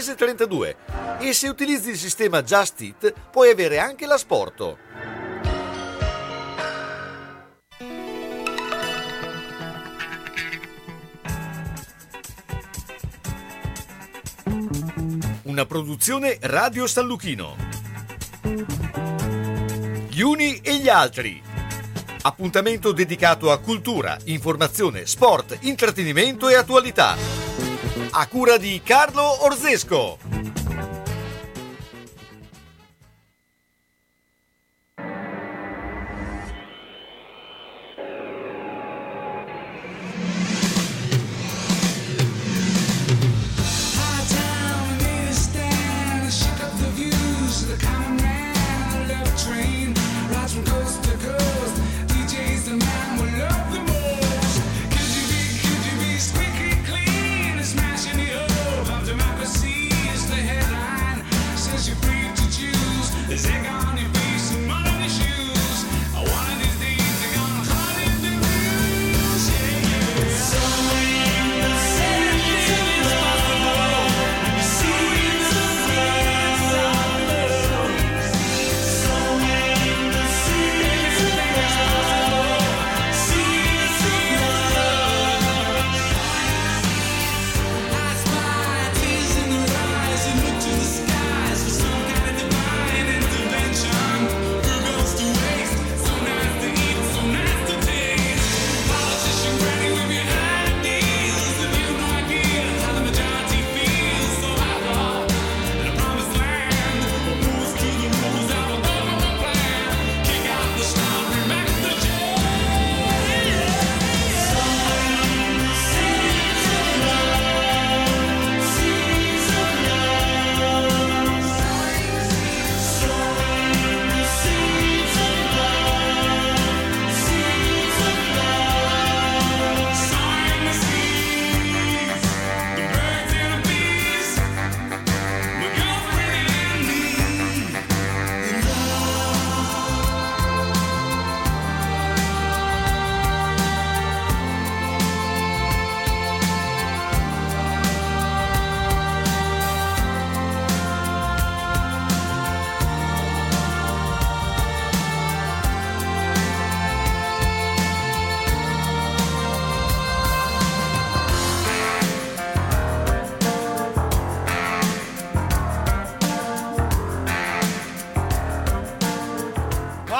mese 32 e se utilizzi il sistema Just Eat puoi avere anche l'asporto. Una produzione Radio San Luchino. Gli uni e gli altri. Appuntamento dedicato a cultura, informazione, sport, intrattenimento e attualità. A cura di Carlo Orzesco.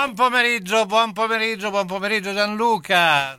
Buon pomeriggio, buon pomeriggio, buon pomeriggio Gianluca.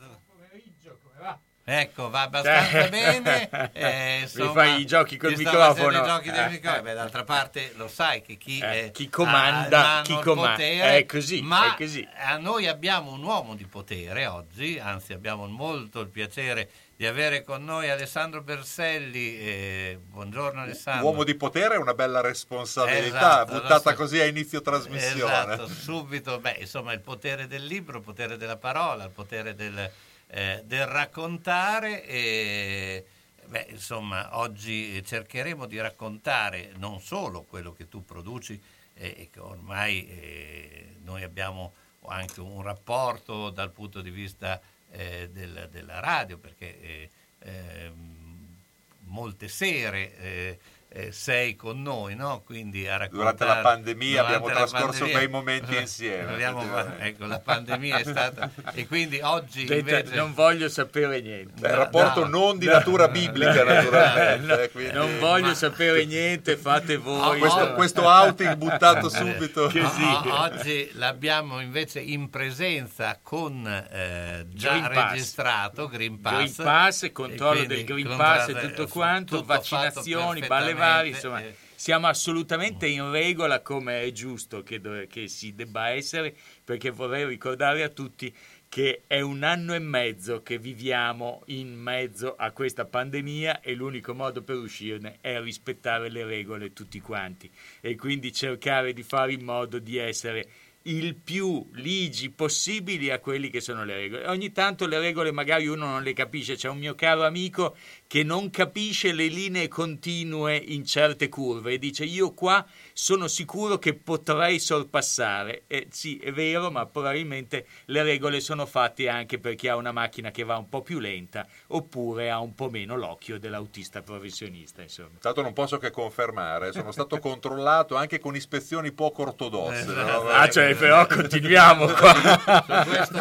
Ecco, va abbastanza Eh. bene. eh, Mi insomma, fai i giochi col microfono. I giochi del Eh. microfono. Beh, d'altra parte lo sai che chi, Eh, eh, chi comanda, ha chi comanda. potere, È così, ma è così. a noi abbiamo un uomo di potere oggi, anzi abbiamo molto il piacere di avere con noi Alessandro Berselli. eh, buongiorno Alessandro. Uomo di potere è una bella responsabilità, Esatto, buttata so. così a inizio trasmissione. Esatto, subito, beh, insomma, il potere del libro, il potere della parola, il potere del, eh, del raccontare e beh, insomma, oggi cercheremo di raccontare non solo quello che tu produci eh, e che ormai eh, noi abbiamo anche un rapporto dal punto di vista eh, del- della radio, perché eh, ehm, molte sere eh, sei con noi, no? Quindi a raccontare... Durante la pandemia Durante abbiamo la trascorso pandemia. bei momenti insieme, Abbiamo- ecco, la pandemia è stata... E quindi oggi Senta, invece... Non voglio sapere niente. Un rapporto non di natura biblica, naturalmente. No, quindi- non voglio Ma- sapere niente, fate voi. Questo, questo outing buttato Eh, subito. Così. o- o- oggi l'abbiamo invece in presenza con eh, già Green Pass. registrato Green Pass. Green Pass, controllo quindi del Green Pass e tutto quanto, tutto vaccinazioni, balle perfettamente, insomma, eh. siamo assolutamente in regola come è giusto che, do- che si debba essere, perché vorrei ricordare a tutti che è un anno e mezzo che viviamo in mezzo a questa pandemia e l'unico modo per uscirne è rispettare le regole tutti quanti e quindi cercare di fare in modo di essere il più ligi possibili a quelli che sono le regole. Ogni tanto le regole magari uno non le capisce. C'è un mio caro amico che non capisce le linee continue in certe curve e dice io qua sono sicuro che potrei sorpassare. E sì, è vero, ma probabilmente le regole sono fatte anche per chi ha una macchina che va un po' più lenta oppure ha un po' meno l'occhio dell'autista professionista. Insomma. Tanto non posso che confermare, sono stato controllato anche con ispezioni poco ortodosse. Eh, no? Ah, cioè, però continuiamo qua.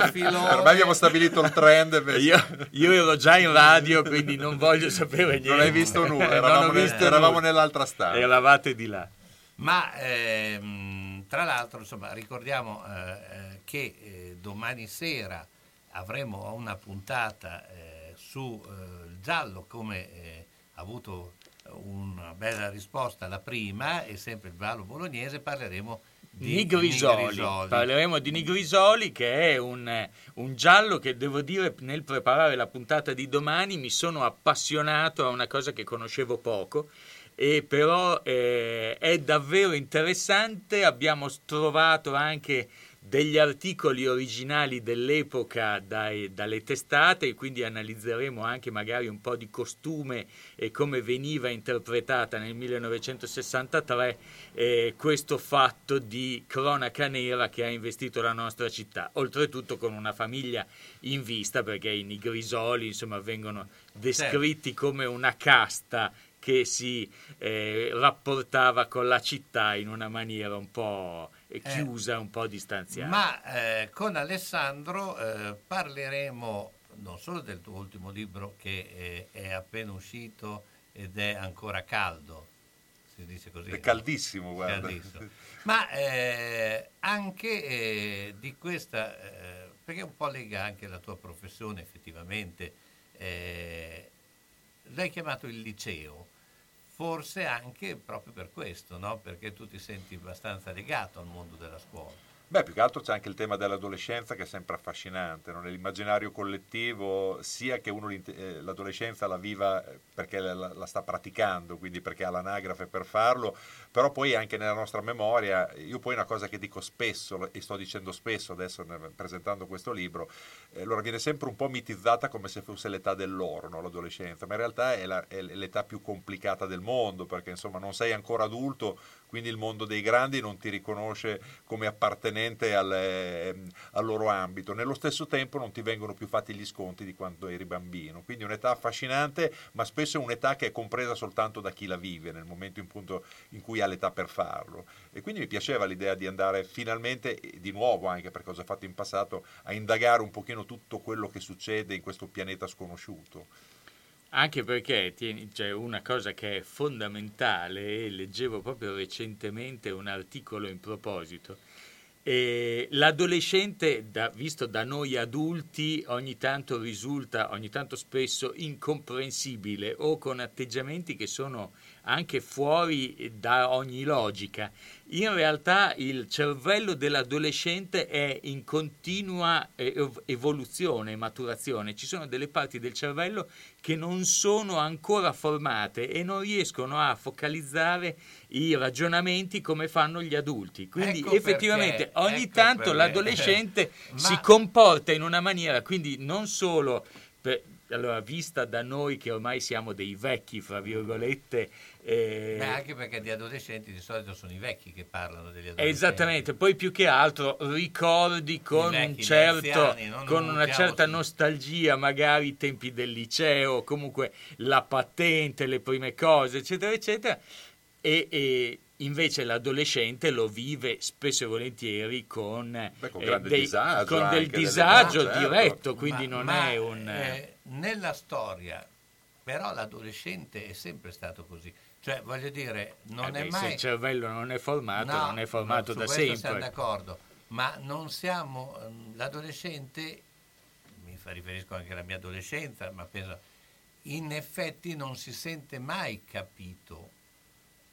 per me abbiamo stabilito il trend. Io, io, ero già in radio, quindi non voglio sapere niente. Non hai visto nulla, eravamo, visto nel, eravamo nell'altra stanza. Eravate di là. Ma ehm, tra l'altro, insomma, ricordiamo eh, eh che eh, domani sera avremo una puntata eh, sul eh, giallo, come eh, ha avuto una bella risposta la prima, e sempre il giallo bolognese, parleremo di Nigrisoli. Nigrisoli. Parleremo di Nigrisoli che è un, un, giallo che devo dire nel preparare la puntata di domani mi sono appassionato a una cosa che conoscevo poco e però eh, è davvero interessante, abbiamo trovato anche degli articoli originali dell'epoca dai, dalle testate e quindi analizzeremo anche magari un po' di costume e come veniva interpretata nel 1963 eh, questo fatto di cronaca nera che ha investito la nostra città, oltretutto con una famiglia in vista perché i nigrisoli insomma vengono descritti certo. come una casta che si eh, rapportava con la città in una maniera un po' chiusa, eh, un po' distanziata. Ma eh, con Alessandro eh, parleremo non solo del tuo ultimo libro che è appena uscito ed è ancora caldo, si dice così. È caldissimo, guarda. Caldissimo. Ma eh, anche di questa, perché un po' lega anche la tua professione effettivamente, l'hai chiamato il liceo forse anche proprio per questo, no? perché tu ti senti abbastanza legato al mondo della scuola. Beh, più che altro c'è anche il tema dell'adolescenza che è sempre affascinante, no? nell'immaginario collettivo, sia che uno eh, l'adolescenza la viva eh, perché la, sta praticando, quindi perché ha l'anagrafe per farlo, però poi anche nella nostra memoria, io poi una cosa che dico spesso, e sto dicendo spesso adesso presentando questo libro, eh, allora viene sempre un po' mitizzata come se fosse l'età dell'oro, no? l'adolescenza, ma in realtà è, la, è l'età più complicata del mondo, perché insomma non sei ancora adulto, quindi il mondo dei grandi non ti riconosce come appartenente al, eh, al, loro ambito. Nello stesso tempo non ti vengono più fatti gli sconti di quando eri bambino. Quindi un'età affascinante, ma spesso è un'età che è compresa soltanto da chi la vive nel momento in, punto in cui ha l'età per farlo. E quindi mi piaceva l'idea di andare finalmente, di nuovo anche per cosa ho fatto in passato, a indagare un pochino tutto quello che succede in questo pianeta sconosciuto. Anche perché cioè una cosa che è fondamentale, e leggevo proprio recentemente un articolo in proposito, e l'adolescente, da, visto da noi adulti, ogni tanto risulta, ogni tanto spesso incomprensibile o con atteggiamenti che sono anche fuori da ogni logica in realtà il cervello dell'adolescente è in continua evoluzione e maturazione. Ci sono delle parti del cervello che non sono ancora formate e non riescono a focalizzare i ragionamenti come fanno gli adulti. Quindi ecco effettivamente perché, ogni ecco tanto perché. l'adolescente Ma... si comporta in una maniera, quindi non solo per, allora, vista da noi che ormai siamo dei vecchi, fra virgolette, eh, Beh, anche perché di adolescenti di solito sono i vecchi che parlano degli adolescenti. Esattamente, poi più che altro ricordi con, vecchi, un certo, anziani, con una certa su... nostalgia, magari i tempi del liceo, comunque la patente, le prime cose, eccetera, eccetera. E, e invece l'adolescente lo vive spesso e volentieri con, Beh, con, eh, dei, disagio con del disagio certo. diretto, quindi ma, non ma, è un... Eh, nella storia, però l'adolescente è sempre stato così cioè, voglio dire, non eh è mai... Se il cervello non è formato, no, non è formato da sempre. siamo d'accordo, ma non siamo... Ehm, l'adolescente, mi riferisco anche alla mia adolescenza, ma penso, in effetti non si sente mai capito.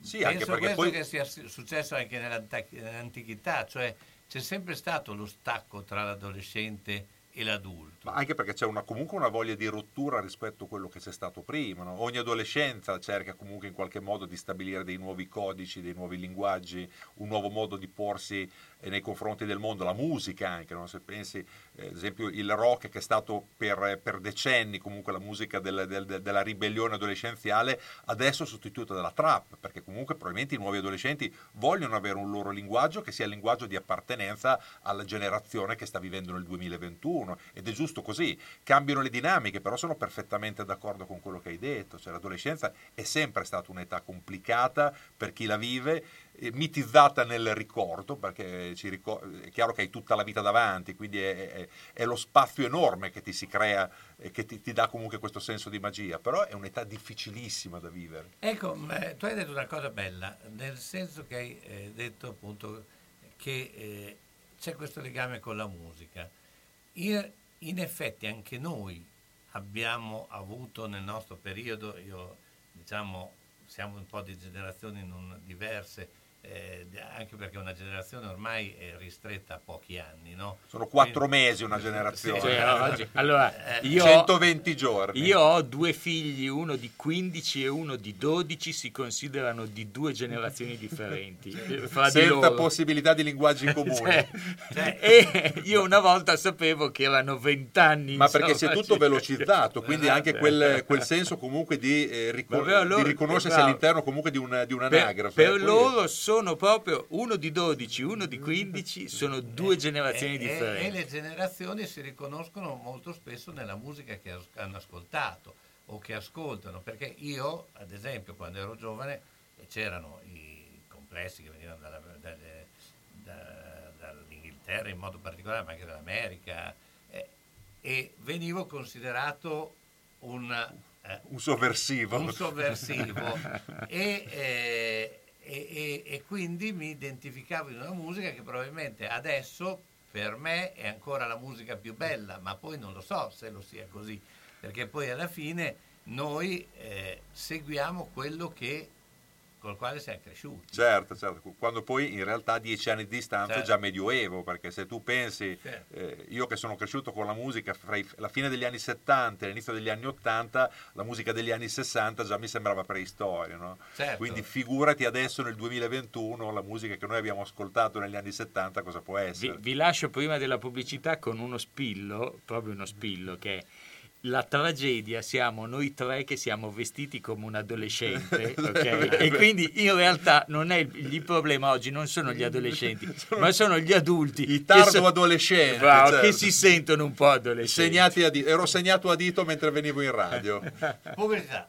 Sì, Penso anche perché questo poi... che sia successo anche nell'antichità, cioè c'è sempre stato lo stacco tra l'adolescente e l'adulto. Ma anche perché c'è una, comunque una voglia di rottura rispetto a quello che c'è stato prima. No? Ogni adolescenza cerca comunque in qualche modo di stabilire dei nuovi codici, dei nuovi linguaggi, un nuovo modo di porsi eh, nei confronti del mondo, la musica anche, no? se pensi eh, ad esempio il rock che è stato per, per decenni comunque la musica del, del, della ribellione adolescenziale, adesso sostituita dalla trap, perché comunque probabilmente i nuovi adolescenti vogliono avere un loro linguaggio che sia il linguaggio di appartenenza alla generazione che sta vivendo nel 2021 ed è giusto così, cambiano le dinamiche, però sono perfettamente d'accordo con quello che hai detto, cioè l'adolescenza è sempre stata un'età complicata per chi la vive mitizzata nel ricordo, perché ricor- è chiaro che hai tutta la vita davanti, quindi è, è, è lo spazio enorme che ti si crea e che ti, ti, dà comunque questo senso di magia, però è un'età difficilissima da vivere. Ecco, eh, tu hai detto una cosa bella, nel senso che hai eh, detto appunto che eh, c'è questo legame con la musica. In, in effetti anche noi abbiamo avuto nel nostro periodo, io diciamo siamo un po' di generazioni diverse, eh, anche perché una generazione ormai è ristretta a pochi anni. No? Sono quattro Quindi, mesi una generazione. Sì, cioè, allora, eh, io 120 giorni. Io ho due figli, uno di 15 e uno di 12, si considerano di due generazioni differenti. Fra Senza di possibilità di linguaggi in comune. Cioè, cioè, e io una volta sapevo che erano 20 anni. Ma perché si è tutto velocizzato, quindi esatto. anche quel, quel, senso comunque di, eh, ricon- loro, di riconoscersi bravo. all'interno comunque di, un, di un'anagrafe. Per, per loro sono proprio uno di 12, uno di 15, sono due generazioni e, differenti. E, le generazioni si riconoscono molto spesso nella musica che hanno ascoltato o che ascoltano, perché io, ad esempio, quando ero giovane, c'erano i complessi che venivano dalla, dalle, da, dall'Inghilterra in modo particolare, ma anche dall'America, eh, e venivo considerato un... Eh, un sovversivo. Un sovversivo. e, eh, e, e, e quindi mi identificavo in una musica che probabilmente adesso per me è ancora la musica più bella, ma poi non lo so se lo sia così, perché poi alla fine noi eh, seguiamo quello che col quale siamo cresciuti. Certo, certo, quando poi in realtà dieci anni di distanza certo. è già medioevo, perché se tu pensi, certo. eh, io che sono cresciuto con la musica fra i, la fine degli anni 70 e l'inizio degli anni 80, la musica degli anni 60 già mi sembrava preistoria, no? certo. quindi figurati adesso nel 2021 la musica che noi abbiamo ascoltato negli anni 70 cosa può essere. Vi, vi lascio prima della pubblicità con uno spillo, proprio uno spillo che è la tragedia siamo noi tre che siamo vestiti come un adolescente okay? e quindi in realtà non è il, il, problema oggi non sono gli adolescenti ma sono gli adulti i tardo so, adolescenti bravo, certo. che si sentono un po' adolescenti a dito, ero segnato a dito mentre venivo in radio pubblicità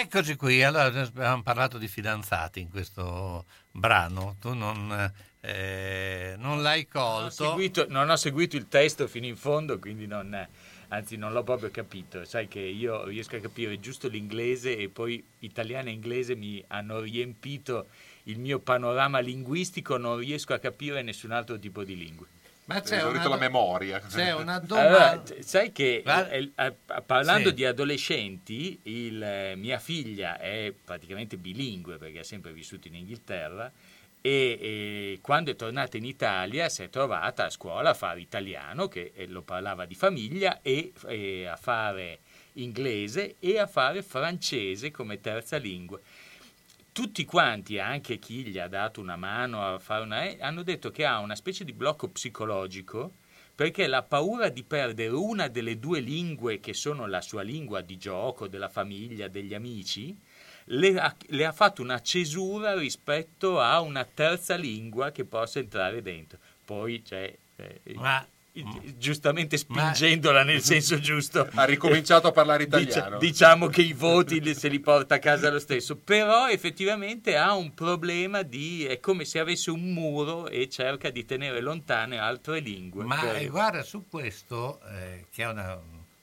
Eccoci qui, allora abbiamo parlato di fidanzati in questo brano, tu non, eh, non l'hai Non ho, colto. seguito, non ho seguito il testo fino in fondo, quindi non, anzi non l'ho proprio capito. Sai che io riesco a capire giusto l'inglese e poi italiano e inglese mi hanno riempito il mio panorama linguistico, non riesco a capire nessun altro tipo di lingue. Ma c'è una, la memoria. c'è una Allora, domanda. t- sai che eh, eh, parlando Sì. di adolescenti, il, eh, mia figlia è praticamente bilingue perché ha sempre vissuto in Inghilterra e, e quando è tornata in Italia si è trovata a scuola a fare italiano, che eh, lo parlava di famiglia, e, e a fare inglese e a fare francese come terza lingua tutti quanti, anche chi gli ha dato una mano a fare una... eh, hanno detto che ha una specie di blocco psicologico perché la paura di perdere una delle due lingue che sono la sua lingua di gioco, della famiglia, degli amici, le ha, le ha fatto una cesura rispetto a una terza lingua che possa entrare dentro. Poi c'è... eh, Ma, giustamente Ma- spingendola nel senso giusto. Ha ricominciato a parlare italiano. diciamo che i voti se li porta a casa lo stesso, però effettivamente ha un problema di è come se avesse un muro e cerca di tenere lontane altre lingue. ma per- eh, guarda, su questo, eh, che è una-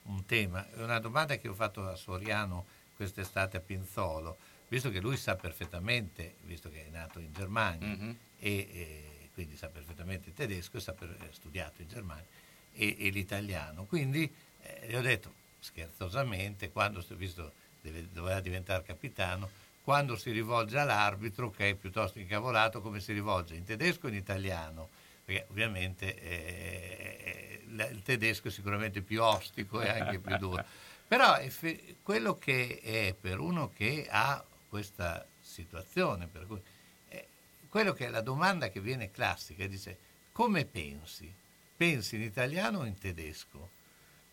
un tema, è una domanda che ho fatto a Soriano quest'estate a Pinzolo, visto che lui sa perfettamente, visto che è nato in Germania Mhm. e, e quindi sa perfettamente il tedesco, e sa per- ha studiato in Germania e, e l'italiano. Quindi eh, gli ho detto scherzosamente, quando si- visto deve, doveva diventare capitano, quando si rivolge all'arbitro, che è piuttosto incavolato, come si rivolge in tedesco o in italiano? Perché ovviamente eh, l- il tedesco è sicuramente più ostico e anche più duro. Però quello che è per uno che ha questa situazione, per cui, eh, quello che è la domanda che viene classica, dice come pensi? Pensi in italiano o in tedesco?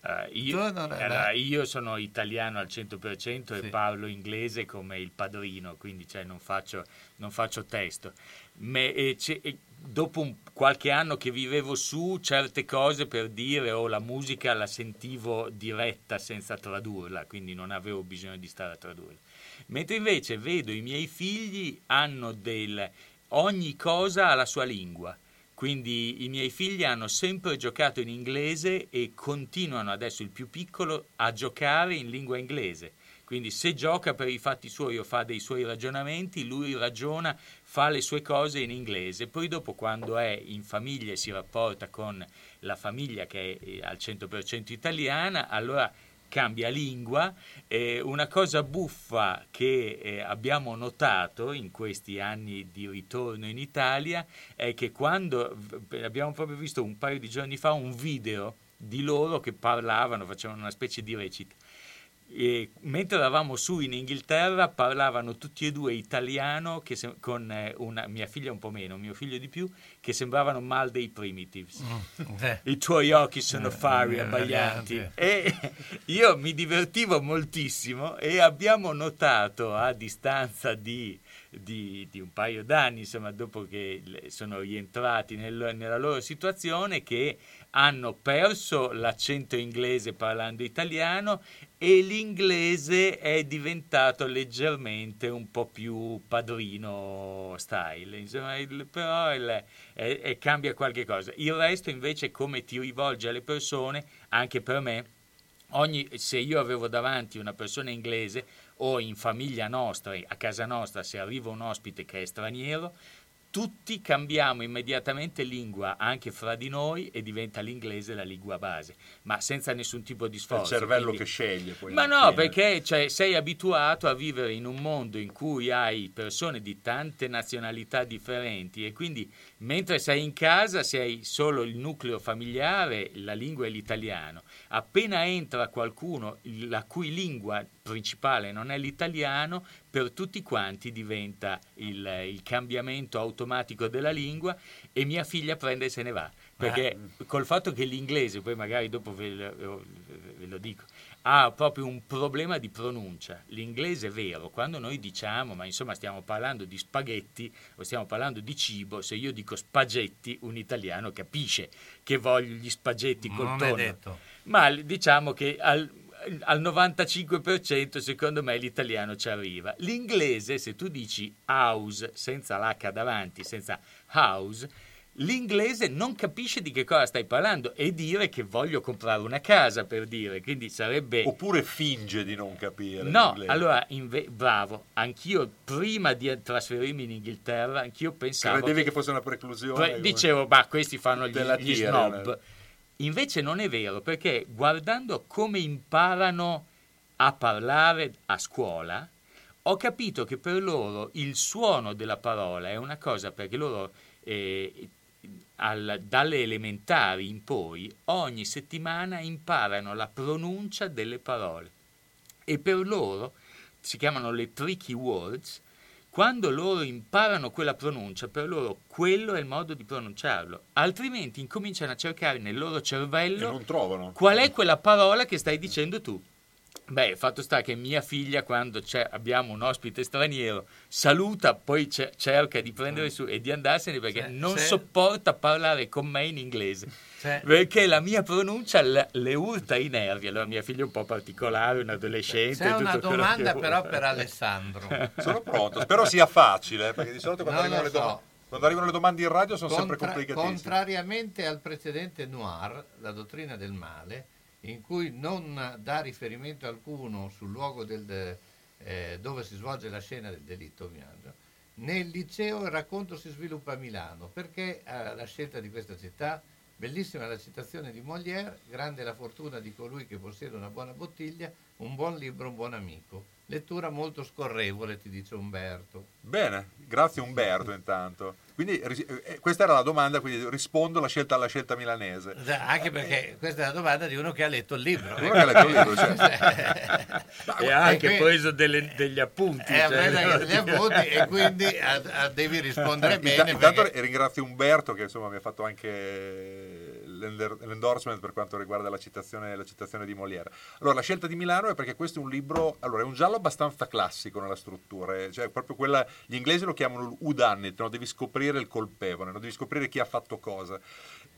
Eh, io, allora, io sono italiano al 100% Sì. e parlo inglese come il padrino, quindi cioè, non, faccio, non faccio testo. Me- e e dopo un- qualche anno che vivevo su, certe cose per dire o la musica la sentivo diretta senza tradurla, quindi non avevo bisogno di stare a tradurla. Mentre invece vedo i miei figli hanno del... ogni cosa ha la sua lingua. Quindi i miei figli hanno sempre giocato in inglese e continuano adesso il più piccolo a giocare in lingua inglese. Quindi se gioca per i fatti suoi o fa dei suoi ragionamenti, lui ragiona, fa le sue cose in inglese. Poi dopo quando è in famiglia e si rapporta con la famiglia che è eh, al 100% italiana, allora cambia lingua. Eh, una cosa buffa che eh, abbiamo notato in questi anni di ritorno in Italia è che quando abbiamo proprio visto un paio di giorni fa un video di loro che parlavano, facevano una specie di recita e mentre eravamo su in Inghilterra parlavano tutti e due italiano se- con eh, una mia figlia un po' meno, mio figlio di più, che sembravano mal dei primitives. Mm, eh. I tuoi occhi sono eh, fari, abbaglianti. E io mi divertivo moltissimo e abbiamo notato a distanza di, di, di un paio d'anni, insomma, dopo che sono rientrati nel, nella loro situazione, che hanno perso l'accento inglese parlando italiano e l'inglese è diventato leggermente un po' più padrino style, insomma, il, però il, è, è, cambia qualche cosa. Il resto invece come ti rivolge alle persone, anche per me, ogni, se io avevo davanti una persona inglese o in famiglia nostra, a casa nostra, se arriva un ospite che è straniero, tutti cambiamo immediatamente lingua anche fra di noi e diventa l'inglese la lingua base, ma senza nessun tipo di sforzo. È il cervello quindi... che sceglie. Poi ma no, perché cioè, sei abituato a vivere in un mondo in cui hai persone di tante nazionalità differenti e quindi mentre sei in casa sei solo il nucleo familiare, la lingua è l'italiano. Appena entra qualcuno la cui lingua principale non è l'italiano, per tutti quanti diventa il, il, cambiamento automatico della lingua e mia figlia prende e se ne va. Perché ah. col fatto che l'inglese, poi magari dopo ve lo, ve lo dico, ha proprio un problema di pronuncia. L'inglese è vero, quando noi diciamo, ma insomma stiamo parlando di spaghetti o stiamo parlando di cibo, se io dico spaghetti, un italiano capisce che voglio gli spaghetti col non tonno. Ma diciamo che al, al 95% secondo me l'italiano ci arriva. L'inglese, se tu dici house senza l'H davanti, senza house, l'inglese non capisce di che cosa stai parlando e dire che voglio comprare una casa per dire, quindi sarebbe... Oppure finge di non capire. No, l'inglese. allora, inve- bravo, anch'io prima di trasferirmi in Inghilterra, anch'io pensavo... Credevi che, che fosse una preclusione? Pre- dicevo, ma questi fanno gli, gli snob. Invece non è vero, perché guardando come imparano a parlare a scuola, ho capito che per loro il suono della parola è una cosa perché loro eh, al, dalle elementari in poi ogni settimana imparano la pronuncia delle parole. E per loro si chiamano le tricky words quando loro imparano quella pronuncia, per loro quello è il modo di pronunciarlo, altrimenti incominciano a cercare nel loro cervello qual è quella parola che stai dicendo tu. Beh, fatto sta che mia figlia, quando abbiamo un ospite straniero, saluta, poi c- cerca di prendere su e di andarsene perché sì, non sì. sopporta parlare con me in inglese. Sì. Perché la mia pronuncia le, le urta i nervi. Allora, mia figlia è un po' particolare, un adolescente. C'è una domanda, però, per Alessandro. Sono pronto, spero sia facile, perché di solito quando, arrivano, so. le do- quando arrivano, le domande in radio sono Contra- sempre complicatissime. Contrariamente al precedente Noir, la dottrina del male in cui non dà riferimento alcuno sul luogo del, eh, dove si svolge la scena del delitto, ovviamente. Nel liceo il racconto si sviluppa a Milano perché eh, la scelta di questa città, bellissima la citazione di Molière, grande la fortuna di colui che possiede una buona bottiglia, un buon libro, un buon amico. Lettura molto scorrevole, ti dice Umberto. Bene, grazie Umberto intanto. Quindi eh, eh, questa era la domanda, quindi rispondo alla scelta, alla scelta milanese. Anche perché questa è la domanda di uno che ha letto il libro. Uno che ha letto il libro, cioè. e ha anche qui, preso delle, degli appunti. Ha cioè, preso degli appunti e quindi a, a devi rispondere bene. Intanto perché... ringrazio Umberto che insomma mi ha fatto anche l'endorsement per quanto riguarda la citazione, la citazione, di Molière. Allora, la scelta di Milano è perché questo è un libro, allora è un giallo abbastanza classico nella struttura, eh, cioè proprio quella, gli inglesi lo chiamano l'udanit, no? devi scoprire il colpevole, no? devi scoprire chi ha fatto cosa.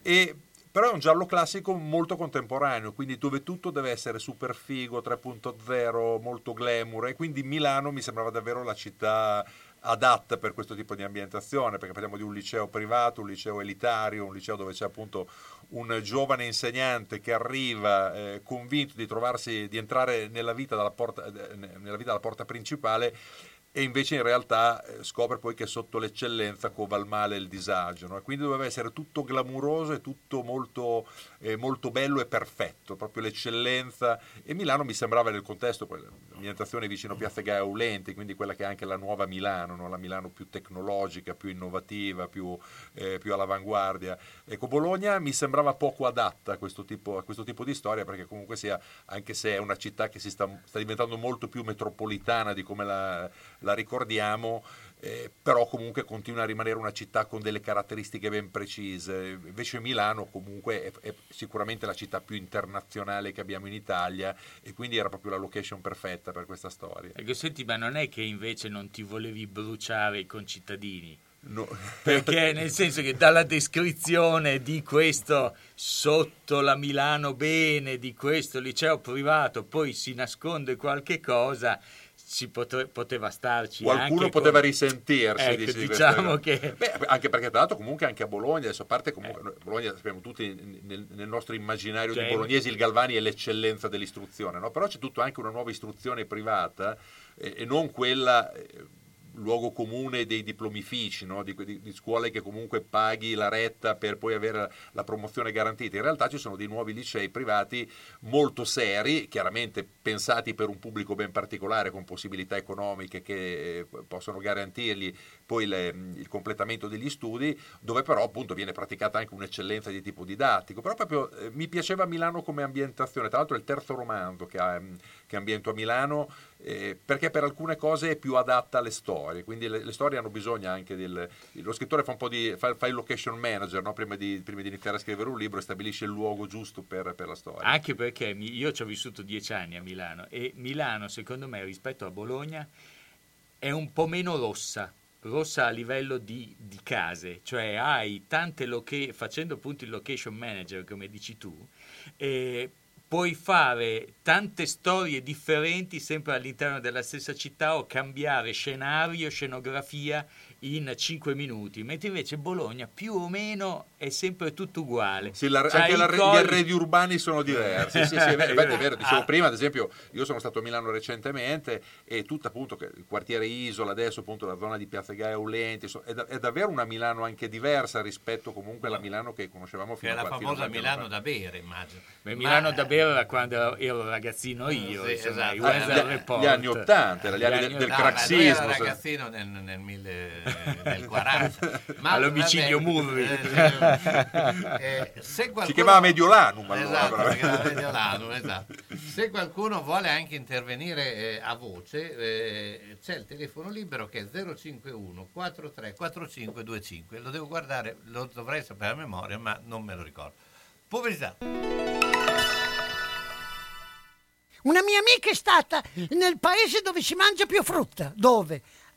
E però è un giallo classico molto contemporaneo, quindi dove tutto deve essere super figo, 3.0, molto glamour e quindi Milano mi sembrava davvero la città adatta per questo tipo di ambientazione, perché parliamo di un liceo privato, un liceo elitario, un liceo dove c'è appunto un giovane insegnante che arriva eh, convinto di trovarsi, di entrare nella vita porta, eh, nella vita dalla porta principale e invece in realtà eh, scopre poi che sotto l'eccellenza cova il male e il disagio, no? quindi doveva essere tutto glamuroso e tutto molto, eh, molto, bello e perfetto, proprio l'eccellenza e Milano mi sembrava nel contesto, l'ambientazione vicino a Piazza Gaia Aulenti, quindi quella che è anche la nuova Milano, no? la Milano più tecnologica, più innovativa, più, eh, più, all'avanguardia. Ecco, Bologna mi sembrava poco adatta a questo, tipo, a questo tipo di storia perché comunque sia, anche se è una città che si sta, sta diventando molto più metropolitana di come la la ricordiamo, eh, però comunque continua a rimanere una città con delle caratteristiche ben precise. Invece Milano comunque è, è, sicuramente la città più internazionale che abbiamo in Italia e quindi era proprio la location perfetta per questa storia. Ecco, senti, ma non è che invece non ti volevi bruciare i concittadini? No. Perché nel senso che dalla descrizione di questo sotto la Milano bene, di questo liceo privato, poi si nasconde qualche cosa ci pote- poteva starci qualcuno poteva con... risentirsi ecco, di, diciamo che... Beh, anche perché tra l'altro comunque anche a Bologna adesso a parte comunque eh. Bologna sappiamo tutti nel, nel nostro immaginario cioè, di bolognesi il Galvani è l'eccellenza dell'istruzione no? però c'è tutto anche una nuova istruzione privata eh, e non quella eh, luogo comune dei diplomifici, no? di, di, di, scuole che comunque paghi la retta per poi avere la promozione garantita. In realtà ci sono dei nuovi licei privati molto seri, chiaramente pensati per un pubblico ben particolare, con possibilità economiche che eh, possono garantirgli poi le, il completamento degli studi, dove però appunto viene praticata anche un'eccellenza di tipo didattico. Però proprio eh, mi piaceva Milano come ambientazione, tra l'altro è il terzo romanzo che, ha, che ambiento a Milano eh, perché per alcune cose è più adatta alle storie, quindi le, le storie hanno bisogno anche del... Lo scrittore fa un po' di... fa, fa il location manager no? prima, di, prima, di, iniziare a scrivere un libro e stabilisce il luogo giusto per, per la storia. Anche perché io ci ho vissuto dieci anni a Milano e Milano secondo me rispetto a Bologna è un po' meno rossa rossa a livello di, di case, cioè hai tante location, facendo appunto il location manager come dici tu, eh, puoi fare tante storie differenti sempre all'interno della stessa città o cambiare scenario, scenografia in 5 minuti, mentre invece Bologna più o meno è sempre tutto uguale. Sì, la, anche la, gli arredi urbani sono diversi. sì, sì, è vero, è vero. Dicevo ah. prima, ad esempio, io sono stato a Milano recentemente e tutto appunto il quartiere Isola, adesso appunto la zona di Piazza Gaia Aulenti, è, da, è, davvero una Milano anche diversa rispetto comunque alla Milano che conoscevamo fino a la famosa Milano da bere, immagino. Beh, Milano Ma... da bere era quando ero ragazzino io, sì, insomma, esatto. ah, gli, anni 80, gli, anni, del, del craxismo. Ero ragazzino nel, nel, nel, nel 40. Ma, All'omicidio Murri. Eh, se qualcuno... Si chiamava Mediolanum. Esatto. Mediolanum esatto. Se qualcuno vuole anche intervenire eh, a voce, eh, c'è il telefono libero che è 051 43 4525. Lo devo guardare, lo dovrei sapere a memoria, ma non me lo ricordo. Poverità. Una mia amica è stata nel paese dove si mangia più frutta. Dove?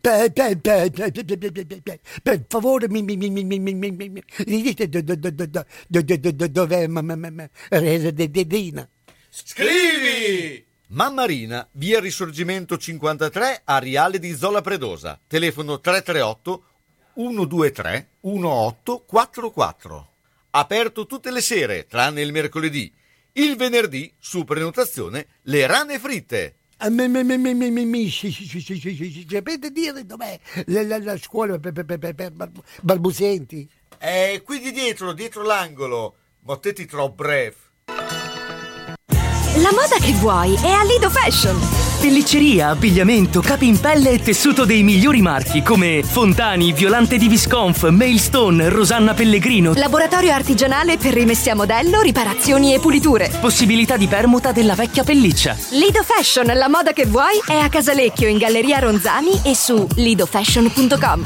Per, per, per, per favore, mi, mi, mi, mi, mi, mi, mi, mi dite dov'è Redina? Scrivi! Mammarina, via Risorgimento 53 a Riale di Zola Predosa. Telefono 338 123 1844. Aperto tutte le sere, tranne il mercoledì. Il venerdì, su prenotazione, le rane fritte. Mi- mi- mi- mi- mi- mi- mi- sì, sì, sì, sì, sì, sì, sì, Sapete dire dov'è la, la- la scuola per, per- per- per- per bal- balbuzienti? È qui di dietro, dietro l'angolo. Mottetti troppo breve. La moda che vuoi è a Lido Fashion. Pellicceria, abbigliamento, capi in pelle e tessuto dei migliori marchi come Fontani, Violante di Visconf, Mailstone, Rosanna Pellegrino. Laboratorio artigianale per rimessi a modello, riparazioni e puliture. Possibilità di permuta della vecchia pelliccia. Lido Fashion, la moda che vuoi è a Casalecchio in Galleria Ronzani e su lidofashion.com.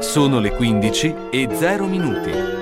Sono le 15 e 0 minuti.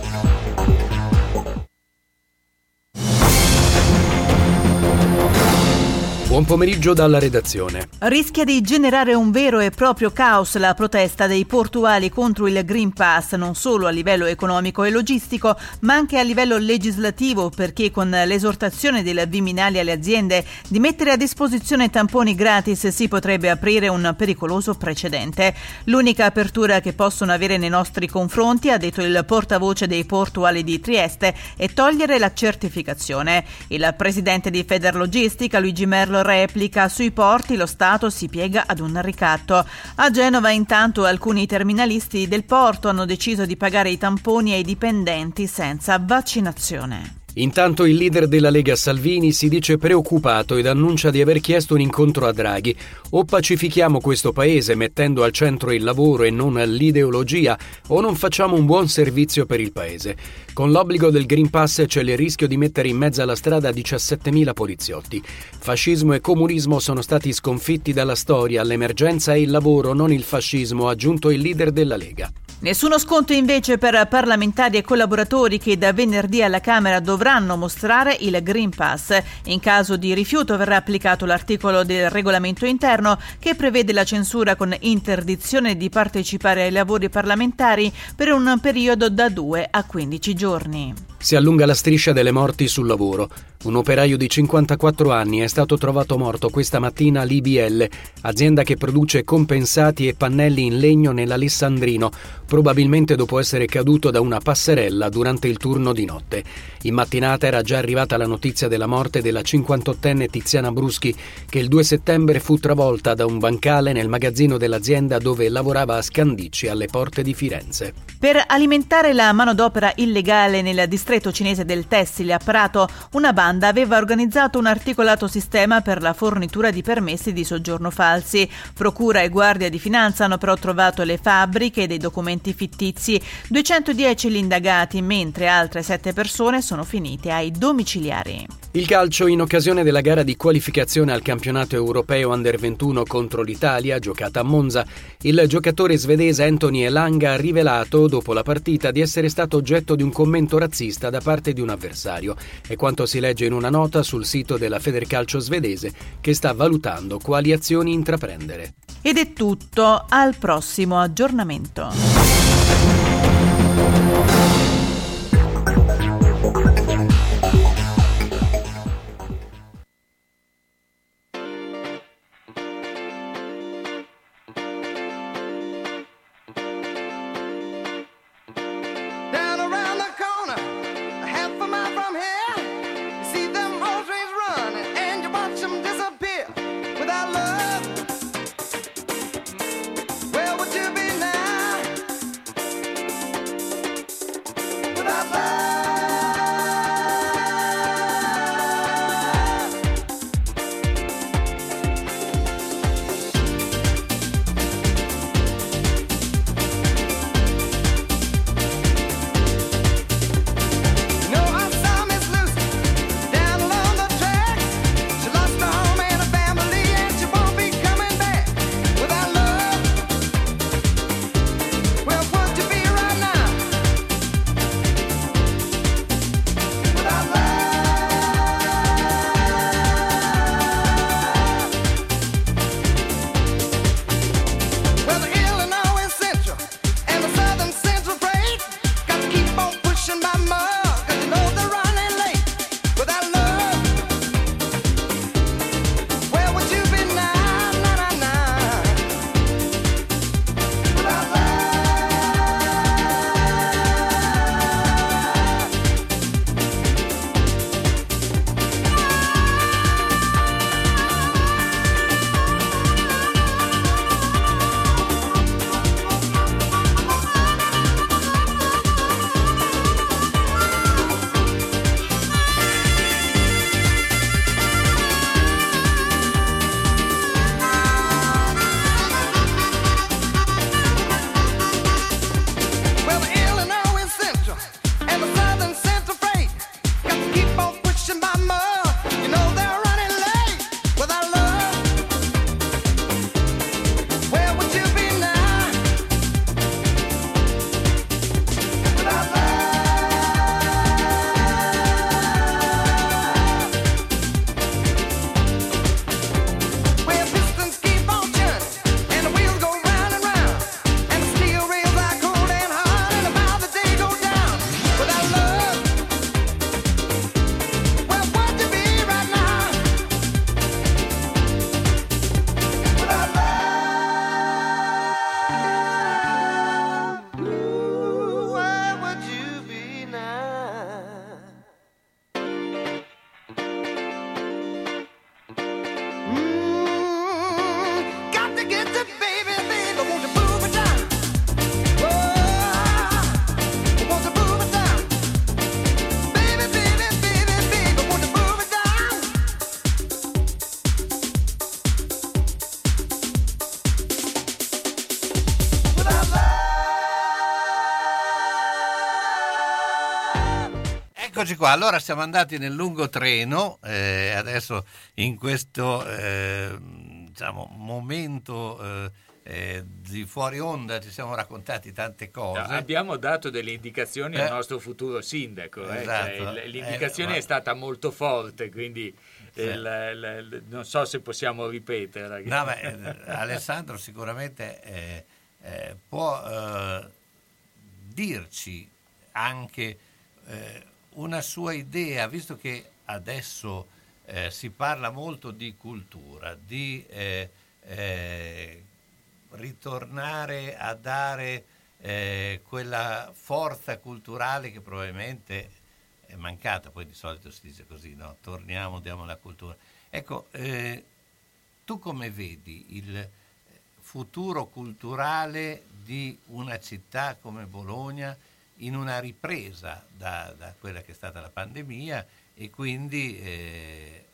Buon pomeriggio dalla redazione. Rischia di generare un vero e proprio caos la protesta dei portuali contro il Green Pass, non solo a livello economico e logistico, ma anche a livello legislativo, perché con l'esortazione del Viminali alle aziende di mettere a disposizione tamponi gratis si potrebbe aprire un pericoloso precedente. L'unica apertura che possono avere nei nostri confronti, ha detto il portavoce dei portuali di Trieste, è togliere la certificazione. Il presidente di Federlogistica, Luigi Merlo, replica sui porti lo Stato si piega ad un ricatto. A Genova intanto alcuni terminalisti del porto hanno deciso di pagare i tamponi ai dipendenti senza vaccinazione. Intanto il leader della Lega Salvini si dice preoccupato ed annuncia di aver chiesto un incontro a Draghi. O pacifichiamo questo paese mettendo al centro il lavoro e non l'ideologia, o non facciamo un buon servizio per il paese. Con l'obbligo del Green Pass c'è il rischio di mettere in mezzo alla strada 17.000 poliziotti. Fascismo e comunismo sono stati sconfitti dalla storia, l'emergenza è il lavoro, non il fascismo, ha aggiunto il leader della Lega. Nessuno sconto invece per parlamentari e collaboratori che da venerdì alla Camera dovranno mostrare il Green Pass. In caso di rifiuto verrà applicato l'articolo del regolamento interno che prevede la censura con interdizione di partecipare ai lavori parlamentari per un periodo da 2 a 15 giorni. Si allunga la striscia delle morti sul lavoro. Un operaio di 54 anni è stato trovato morto questa mattina all'IBL, azienda che produce compensati e pannelli in legno nell'Alessandrino, probabilmente dopo essere caduto da una passerella durante il turno di notte. In mattinata era già arrivata la notizia della morte della 58enne Tiziana Bruschi, che il 2 settembre fu travolta da un bancale nel magazzino dell'azienda dove lavorava a Scandicci alle porte di Firenze. Per alimentare la manodopera illegale nel distretto cinese del tessile a Prato, una banda aveva organizzato un articolato sistema per la fornitura di permessi di soggiorno falsi. Procura e Guardia di Finanza hanno però trovato le fabbriche dei documenti fittizi. 210 gli indagati, mentre altre 7 persone sono finite ai domiciliari. Il calcio in occasione della gara di qualificazione al campionato europeo Under 21 contro l'Italia, giocata a Monza, il giocatore svedese Anthony Elanga ha rivelato dopo la partita di essere stato oggetto di un commento razzista da parte di un avversario. È quanto si legge in una nota sul sito della Federcalcio svedese che sta valutando quali azioni intraprendere. Ed è tutto, al prossimo aggiornamento. Eccoci qua, allora siamo andati nel lungo treno, eh, adesso in questo eh, diciamo, momento eh, eh, di fuori onda ci siamo raccontati tante cose. No, abbiamo dato delle indicazioni Eh. al nostro futuro sindaco. eh, Esatto. cioè, l'indicazione Eh, è stata molto forte, quindi Sì. il- il- il- non so se possiamo ripetere. No, beh, eh, Alessandro sicuramente eh, eh, può eh, dirci anche eh, una sua idea, visto che adesso eh, si parla molto di cultura, di eh, eh, ritornare a dare eh, quella forza culturale che probabilmente è mancata, poi di solito si dice così, no? torniamo, diamo la cultura. Ecco, eh, tu come vedi il futuro culturale di una città come Bologna in una ripresa da, da quella che è stata la pandemia e quindi eh,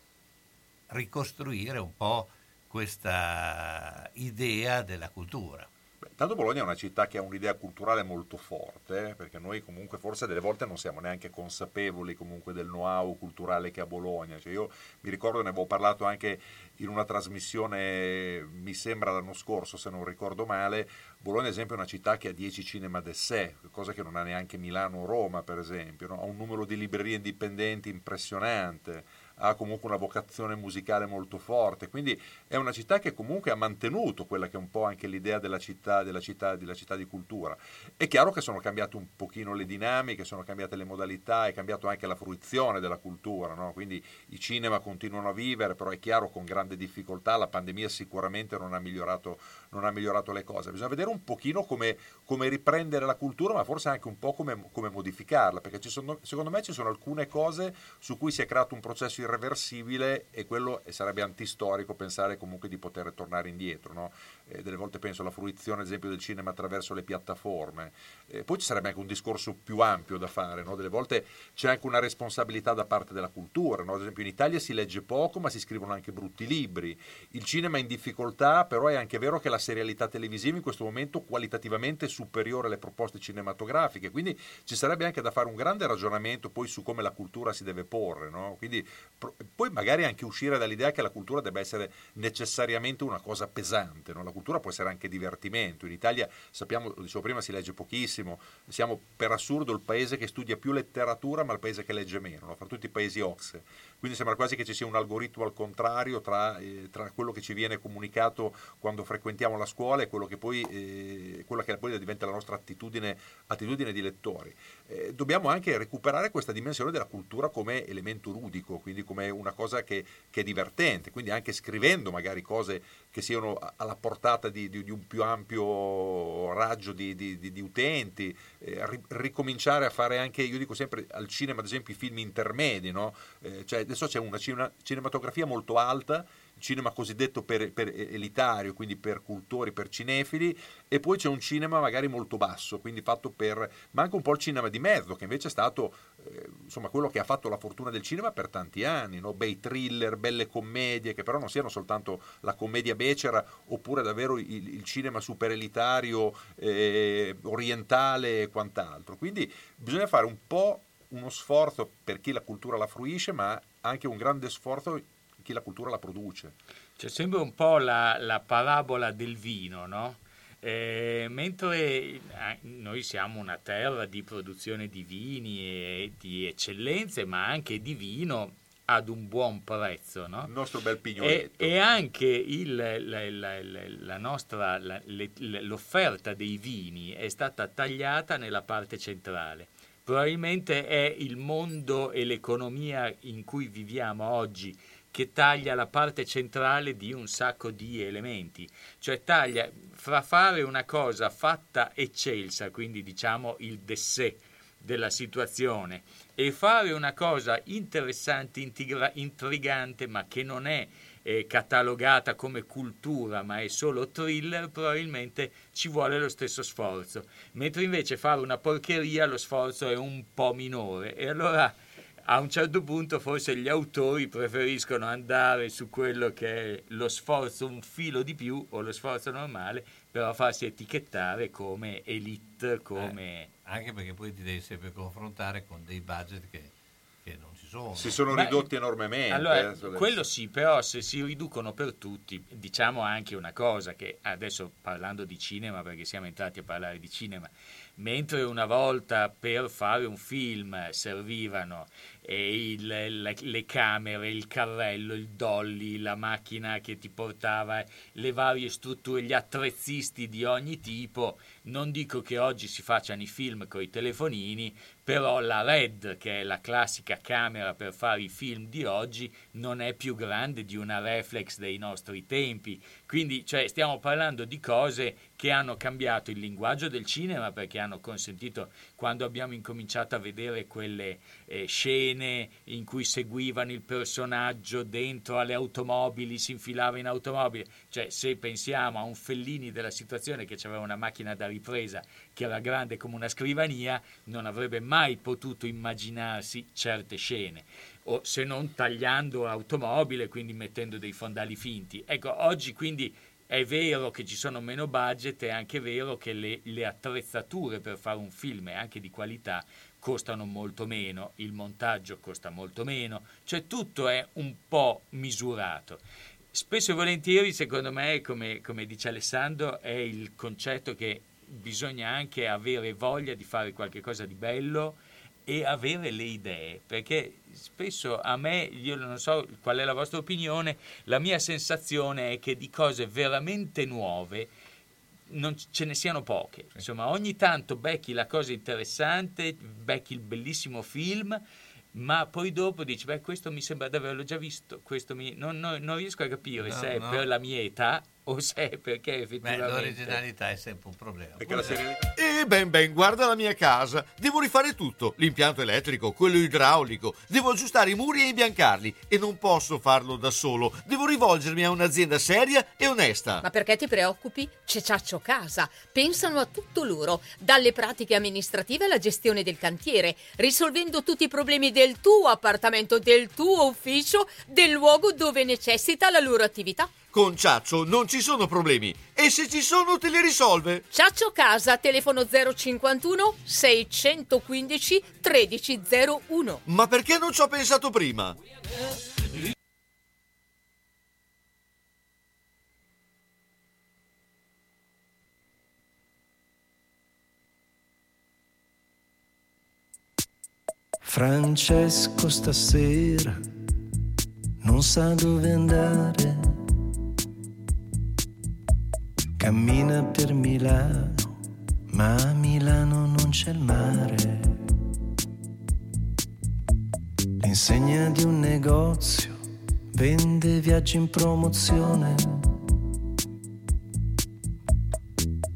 ricostruire un po' questa idea della cultura? Beh, Intanto Bologna è una città che ha un'idea culturale molto forte, eh, perché noi comunque forse delle volte non siamo neanche consapevoli comunque del know-how culturale che ha Bologna. Cioè io mi ricordo, ne avevo parlato anche in una trasmissione, mi sembra l'anno scorso se non ricordo male, Bologna ad esempio è una città che ha 10 cinema de sé, cosa che non ha neanche Milano o Roma per esempio, no? ha un numero di librerie indipendenti impressionante, ha comunque una vocazione musicale molto forte, quindi è una città che comunque ha mantenuto quella che è un po' anche l'idea della città, della città, della città di cultura. È chiaro che sono cambiate un pochino le dinamiche, sono cambiate le modalità, è cambiato anche la fruizione della cultura, no? quindi i cinema continuano a vivere, però è chiaro con grande difficoltà, la pandemia sicuramente non ha migliorato, non ha migliorato le cose. Bisogna vedere un pochino come, come riprendere la cultura, ma forse anche un po' come, come modificarla, perché ci sono, secondo me ci sono alcune cose su cui si è creato un processo irreversibile e quello sarebbe antistorico pensare comunque di poter tornare indietro. no? Eh, delle volte penso alla fruizione, ad esempio, del cinema attraverso le piattaforme. Eh, poi ci sarebbe anche un discorso più ampio da fare, no? delle volte c'è anche una responsabilità da parte della cultura. no? Ad esempio in Italia si legge poco, ma si scrivono anche brutti libri. Il cinema è in difficoltà, però è anche vero che la serialità televisiva in questo momento qualitativamente è superiore alle proposte cinematografiche, quindi ci sarebbe anche da fare un grande ragionamento poi su come la cultura si deve porre. no? Quindi, pro- poi magari anche uscire dall'idea che la cultura debba essere necessariamente una cosa pesante. no? Cultura può essere anche divertimento. In Italia, sappiamo, lo dicevo prima, si legge pochissimo. Siamo per assurdo il paese che studia più letteratura, ma il paese che legge meno, no? fra tutti i paesi OXE. Quindi sembra quasi che ci sia un algoritmo al contrario tra, eh, tra quello che ci viene comunicato quando frequentiamo la scuola e quello che poi, eh, quello che poi diventa la nostra attitudine, attitudine di lettori. Eh, dobbiamo anche recuperare questa dimensione della cultura come elemento ludico, quindi come una cosa che, che è divertente, quindi anche scrivendo magari cose che siano alla portata di, di- di un più ampio raggio di, di- utenti, eh, ri- ricominciare a fare anche, io dico sempre al cinema ad esempio i film intermedi, no? Eh, cioè adesso c'è una cine- cinematografia molto alta, cinema cosiddetto per, per elitario, quindi per cultori, per cinefili, e poi c'è un cinema magari molto basso, quindi fatto per, ma anche un po' il cinema di mezzo, che invece è stato eh, insomma quello che ha fatto la fortuna del cinema per tanti anni, no? bei thriller, belle commedie, che però non siano soltanto la commedia becera oppure davvero il, il cinema super elitario, eh, orientale e quant'altro. Quindi bisogna fare un po' uno sforzo per chi la cultura la fruisce, ma anche un grande sforzo chi la cultura la produce. C'è sempre un po' la, la parabola del vino, no? Eh, mentre eh, noi siamo una terra di produzione di vini e di eccellenze, ma anche di vino ad un buon prezzo, no? Il nostro bel E, pignoletto. e anche il- la, la- la- nostra, le- l'offerta dei vini è stata tagliata nella parte centrale. Probabilmente è il mondo e l'economia in cui viviamo oggi che taglia la parte centrale di un sacco di elementi, cioè taglia fra fare una cosa fatta eccelsa, quindi diciamo il dessè della situazione, e fare una cosa interessante, intriga- intrigante, ma che non è eh, catalogata come cultura, ma è solo thriller, probabilmente ci vuole lo stesso sforzo. Mentre invece fare una porcheria lo sforzo è un po' minore. E allora a un certo punto forse gli autori preferiscono andare su quello che è lo sforzo un filo di più o lo sforzo normale, però farsi etichettare come elite, come... Anche perché poi ti devi sempre confrontare con dei budget che che non ci sono. Si sono Ma- ridotti enormemente. Allora, eh, quello sì, però se si riducono per tutti, diciamo anche una cosa che adesso parlando di cinema, perché siamo entrati a parlare di cinema, mentre una volta per fare un film servivano eh, il- le, le camere, il carrello, il dolly, la macchina che ti portava, le varie strutture, gli attrezzisti di ogni tipo, non dico che oggi si facciano i film con i telefonini, però la RED, che è la classica camera per fare i film di oggi, non è più grande di una reflex dei nostri tempi. Quindi cioè, stiamo parlando di cose che hanno cambiato il linguaggio del cinema perché hanno consentito, quando abbiamo incominciato a vedere quelle eh, scene in cui seguivano il personaggio dentro alle automobili, si infilava in automobile, cioè se pensiamo a un Fellini della situazione che aveva una macchina da ripresa che era grande come una scrivania, non avrebbe mai potuto immaginarsi certe scene o se non tagliando l'automobile, quindi mettendo dei fondali finti. Ecco, oggi quindi è vero che ci sono meno budget, è anche vero che le, le attrezzature per fare un film, anche di qualità, costano molto meno, il montaggio costa molto meno, cioè tutto è un po' misurato. Spesso e volentieri, secondo me, come, come dice Alessandro, è il concetto che bisogna anche avere voglia di fare qualcosa di bello e avere le idee, perché spesso a me, io non so qual è la vostra opinione, la mia sensazione è che di cose veramente nuove non ce ne siano poche. Insomma, ogni tanto becchi la cosa interessante, becchi il bellissimo film, ma poi dopo dici, beh, questo mi sembra di averlo già visto, questo mi... non, non- non riesco a capire No, se è no. per la mia età o se è perché Beh, effettivamente... l'originalità è sempre un problema. E ben ben, guarda la mia casa. Devo rifare tutto. L'impianto elettrico, quello idraulico. Devo aggiustare i muri e imbiancarli. E non posso farlo da solo. Devo rivolgermi a un'azienda seria e onesta. Ma perché ti preoccupi? C'è Ciaccio Casa. Pensano a tutto loro, dalle pratiche amministrative alla gestione del cantiere, risolvendo tutti i problemi del tuo appartamento, del tuo ufficio, del luogo dove necessita la loro attività. Con Ciaccio non ci sono problemi. E se ci sono te li risolve. Ciaccio Casa, telefono 051 615 1301. Ma perché non ci ho pensato prima? Francesco stasera non sa dove andare. Cammina per Milano, ma a Milano non c'è il mare. L'insegna di un negozio vende viaggi in promozione.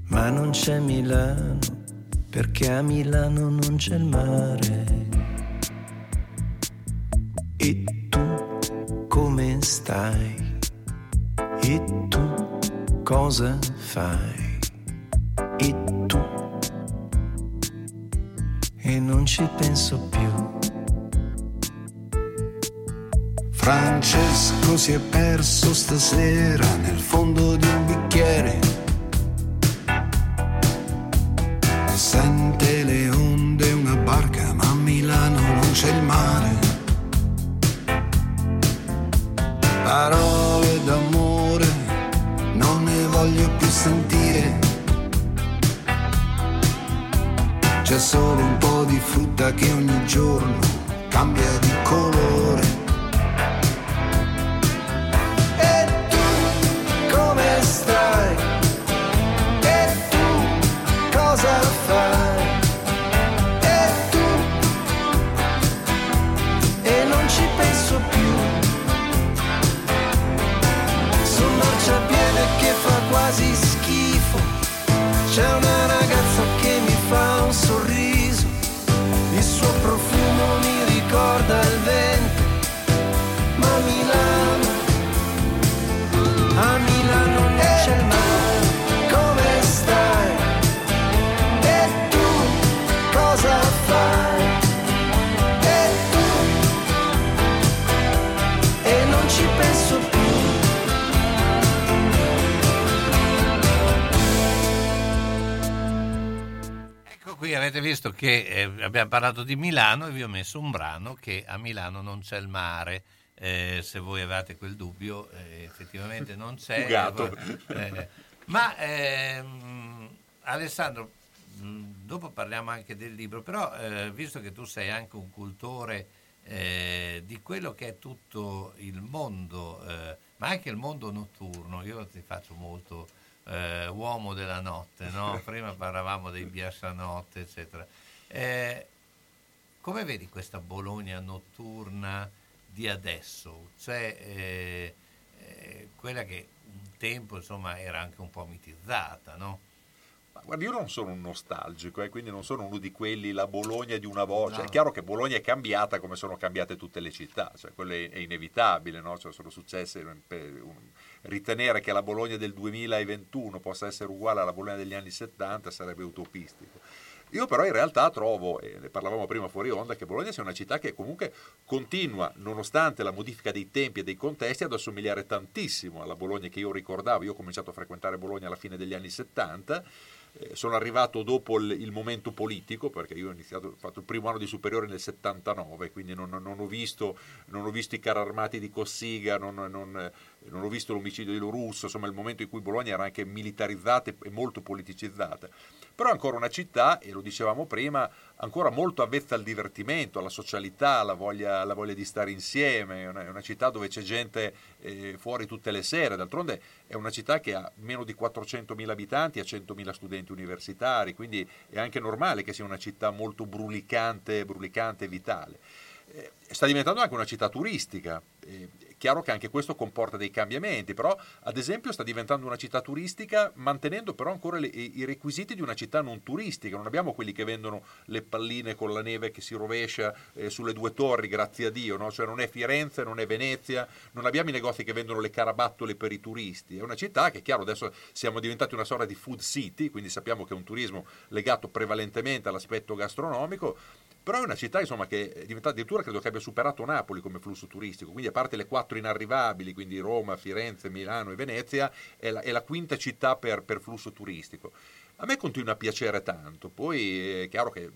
Ma non c'è Milano, perché a Milano non c'è il mare. E tu come stai? E tu cosa fai? E tu? E non ci penso più. Francesco si è perso stasera nel fondo di un bicchiere. C'è solo un po' di frutta che ogni giorno cambia di avete visto che eh, abbiamo parlato di Milano e vi ho messo un brano che a Milano non c'è il mare. Eh, se voi avete quel dubbio, eh, effettivamente non c'è. Eh, ma ehm, Alessandro, dopo parliamo anche del libro, però eh, visto che tu sei anche un cultore eh, di quello che è tutto il mondo, ma anche il mondo notturno, io ti faccio molto eh, uomo della notte, no? prima parlavamo dei biascianotte, eccetera. Eh, come vedi questa Bologna notturna di adesso? Cioè, eh, eh, quella che un tempo insomma era anche un po' mitizzata, no? Guarda, io non sono un nostalgico, eh, quindi non sono uno di quelli, la Bologna di una volta. No. È chiaro che Bologna è cambiata come sono cambiate tutte le città, cioè, quello è, è inevitabile, no? Cioè, sono successe un- ritenere che la Bologna del 2021 possa essere uguale alla Bologna degli anni 70 sarebbe utopistico. Io però in realtà trovo, e ne parlavamo prima fuori onda, che Bologna sia una città che comunque continua, nonostante la modifica dei tempi e dei contesti, ad assomigliare tantissimo alla Bologna che io ricordavo. Io ho cominciato a frequentare Bologna alla fine degli anni 70, eh, sono arrivato dopo il, il momento politico, perché io ho iniziato, ho fatto il primo anno di superiore nel 79, quindi non, non ho, visto, non ho visto i carri armati di Cossiga, non, non- ho visto l'omicidio di Lorusso, insomma il momento in cui Bologna era anche militarizzata e molto politicizzata. Però è ancora una città, e lo dicevamo prima, ancora molto avvezza al divertimento, alla socialità, alla voglia, alla voglia di stare insieme, è una, è una città dove c'è gente eh, fuori tutte le sere, d'altronde è una città che ha meno di 400.000 abitanti e 100.000 studenti universitari, quindi è anche normale che sia una città molto brulicante, brulicante e vitale. Eh, sta diventando anche una città turistica. eh, chiaro che anche questo comporta dei cambiamenti, però ad esempio sta diventando una città turistica mantenendo però ancora le- i requisiti di una città non turistica. Non abbiamo quelli che vendono le palline con la neve che si rovescia eh, sulle due torri, grazie a Dio, no? cioè non è Firenze, non è Venezia, non abbiamo i negozi che vendono le carabattole per i turisti. È una città che, chiaro, adesso siamo diventati una sorta di food city, quindi sappiamo che è un turismo legato prevalentemente all'aspetto gastronomico, però è una città insomma, che è diventata addirittura credo che abbia superato Napoli come flusso turistico, quindi a parte le quattro inarrivabili, quindi Roma, Firenze, Milano e Venezia, è la, è la quinta città per, per flusso turistico. A me continua a piacere tanto, poi è chiaro che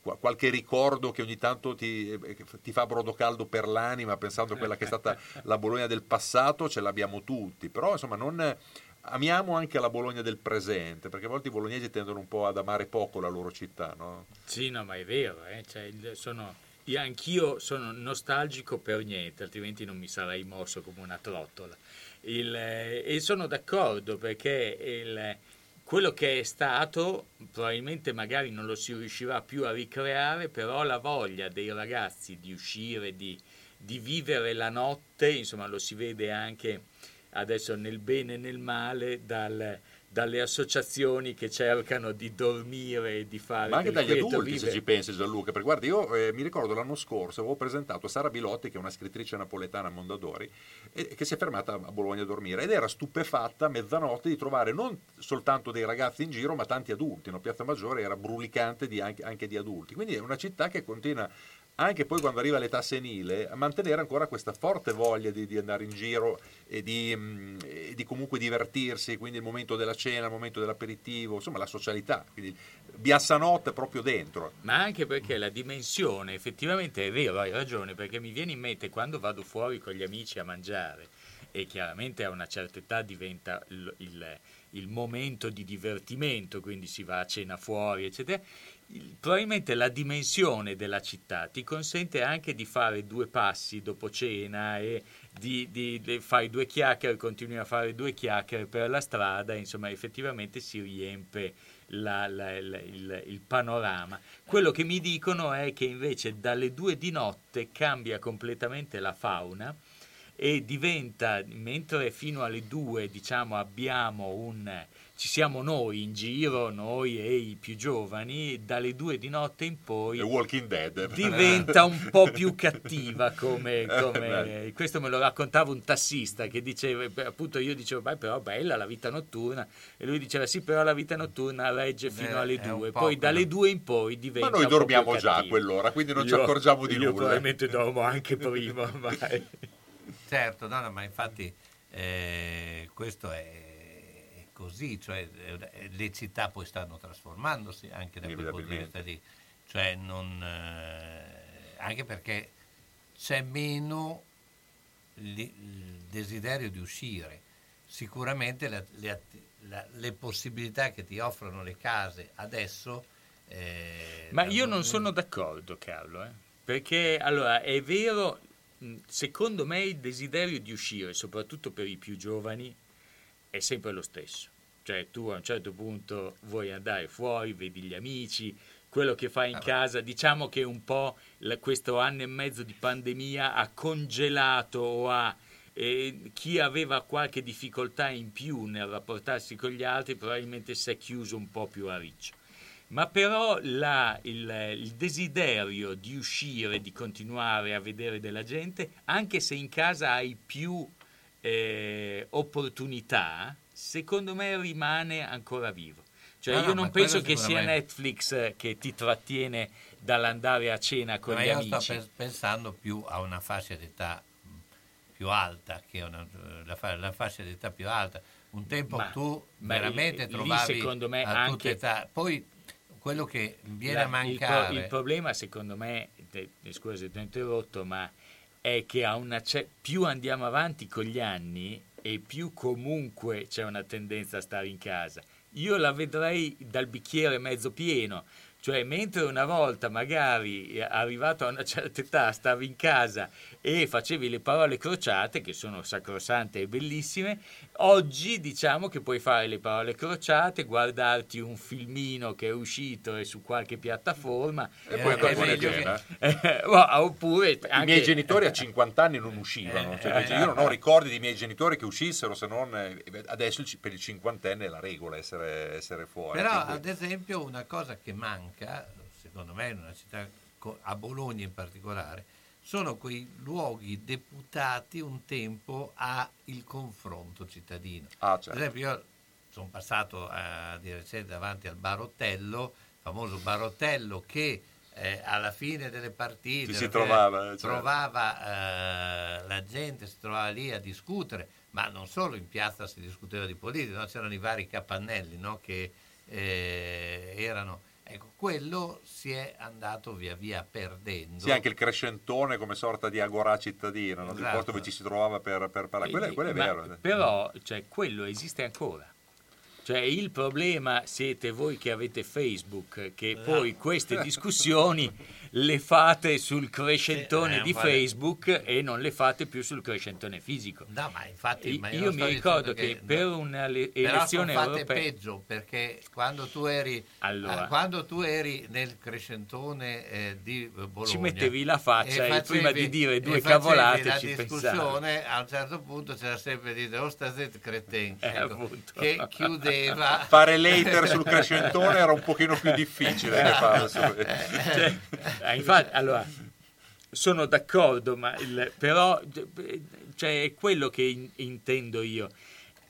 qualche ricordo che ogni tanto ti, eh, ti fa brodo caldo per l'anima pensando a quella che è stata la Bologna del passato, ce l'abbiamo tutti, però insomma non... Amiamo anche la Bologna del presente, perché a volte i bolognesi tendono un po' ad amare poco la loro città, no? Sì, no, ma è vero, eh, cioè, sono- io anch'io sono nostalgico per niente, altrimenti non mi sarei mosso come una trottola. Il, eh, e sono d'accordo perché il- quello che è stato probabilmente magari non lo si riuscirà più a ricreare, però la voglia dei ragazzi di uscire, di, di vivere la notte, insomma lo si vede anche adesso nel bene e nel male dal- dalle associazioni che cercano di dormire e di fare Ma anche dagli adulti, se vivere. ci pensi Gianluca, perché guarda, io eh, mi ricordo l'anno scorso avevo presentato Sara Bilotti, che è una scrittrice napoletana a Mondadori, e, che si è fermata a Bologna a dormire ed era stupefatta a mezzanotte di trovare non soltanto dei ragazzi in giro, ma tanti adulti. No? Piazza Maggiore era brulicante di- anche, anche di adulti. Quindi è una città che continua, anche poi quando arriva l'età senile, mantenere ancora questa forte voglia di, di andare in giro e di, mm, e di comunque divertirsi, quindi il momento della cena, il momento dell'aperitivo, insomma la socialità. Quindi Biassanotte proprio dentro. Ma anche perché la dimensione, effettivamente è vero, hai ragione, perché mi viene in mente quando vado fuori con gli amici a mangiare e chiaramente a una certa età diventa il, il- il momento di divertimento, quindi si va a cena fuori, eccetera. Il- probabilmente la dimensione della città ti consente anche di fare due passi dopo cena e di, di- di fare due chiacchiere, continui a fare due chiacchiere per la strada, insomma effettivamente si riempie la- la- la- il, il panorama. Quello che mi dicono è che invece dalle due di notte cambia completamente la fauna e diventa, mentre fino alle due diciamo abbiamo un ci siamo noi in giro, noi e i più giovani, dalle due di notte in poi Walking Dead. diventa un po' più cattiva come, Eh, come- questo me lo raccontava un tassista che diceva beh, appunto io dicevo beh però bella la vita notturna e lui diceva sì però la vita notturna regge fino Eh, alle due po' poi dalle due in poi diventa Ma noi dormiamo già a quell'ora, quindi non ci Io- accorgiamo di io nulla. probabilmente dormo anche prima ormai. Certo, no, no, ma infatti eh, questo è così, cioè eh, le città poi stanno trasformandosi anche da quel punto di vista lì, cioè non, eh, anche perché c'è meno li- il desiderio di uscire. Sicuramente la- le, la- le possibilità che ti offrono le case adesso... eh, Ma io non sono d'accordo, Carlo, eh, perché allora è vero, secondo me il desiderio di uscire, soprattutto per i più giovani, è sempre lo stesso. Cioè tu a un certo punto vuoi andare fuori, vedi gli amici, quello che fai in casa, diciamo che un po' la- questo anno e mezzo di pandemia ha congelato o ha eh, chi aveva qualche difficoltà in più nel rapportarsi con gli altri probabilmente si è chiuso un po' più a riccio. Ma però la- il, il desiderio di uscire, di continuare a vedere della gente, anche se in casa hai più eh, opportunità, secondo me rimane ancora vivo. Cioè No, io no, non ma penso che sia. Netflix eh, che ti trattiene dall'andare a cena con Ma gli io amici. sto pe- pensando più a una fascia d'età più alta, che una, la, fa- la fascia d'età più alta. Un tempo Ma- tu ma veramente lì, trovavi secondo me, a anche- età. Poi quello che viene La- a il mancare... pro- Il, problema, secondo me, te- scusa se ti ho interrotto, ma è che una più andiamo avanti con gli anni e più comunque c'è una tendenza a stare in casa. Io la vedrei dal bicchiere mezzo pieno. Cioè, mentre una volta magari eh, arrivato a una certa età stavi in casa e facevi le parole crociate, che sono sacrosante e bellissime, oggi diciamo che puoi fare le parole crociate, guardarti un filmino che è uscito e su qualche piattaforma. E poi eh, con è buona meglio che- Eh, oppure I anche- miei genitori a 50 anni non uscivano, cioè, Eh, io non ho ricordi di miei genitori che uscissero, se non eh, adesso per il cinquantenne è la regola essere, essere fuori. Però quindi- ad esempio una cosa che manca, secondo me in una città, a Bologna in particolare, sono quei luoghi deputati un tempo al confronto cittadino. Ah, Ad esempio io sono passato a, di recente davanti al Barottello, famoso Barottello che eh, alla fine delle partite si fine trovava, eh, certo. trovava eh, la gente, si trovava lì a discutere, ma non solo in piazza si discuteva di politica, no? c'erano i vari capannelli no? che eh, erano... Ecco, quello si è andato via via perdendo. Sì, anche il crescentone come sorta di agorà cittadina, no? il Esatto. posto dove ci si trovava per, per parlare. Quello, è- quello è vero. eh. Però, cioè, quello esiste ancora. Cioè, il problema siete voi che avete Facebook, che poi queste discussioni le fate sul crescentone eh, di. Facebook e non le fate più sul crescentone fisico. No, ma infatti, ma io io mi ricordo che, per una le- Però elezione fatte europea peggio perché quando tu eri, Allora. eh, quando tu eri nel crescentone eh, di Bologna Ci mettevi la faccia e facevi- prima di dire due e cavolate la ci discussione a un certo punto c'era sempre di dire oh stasera creten Eh, ecco, che chiudeva Fare l'hater sul crescentone era un pochino più difficile che farlo su- Cioè, eh, infatti, allora, sono d'accordo, ma il- però cioè, è quello che in- intendo io.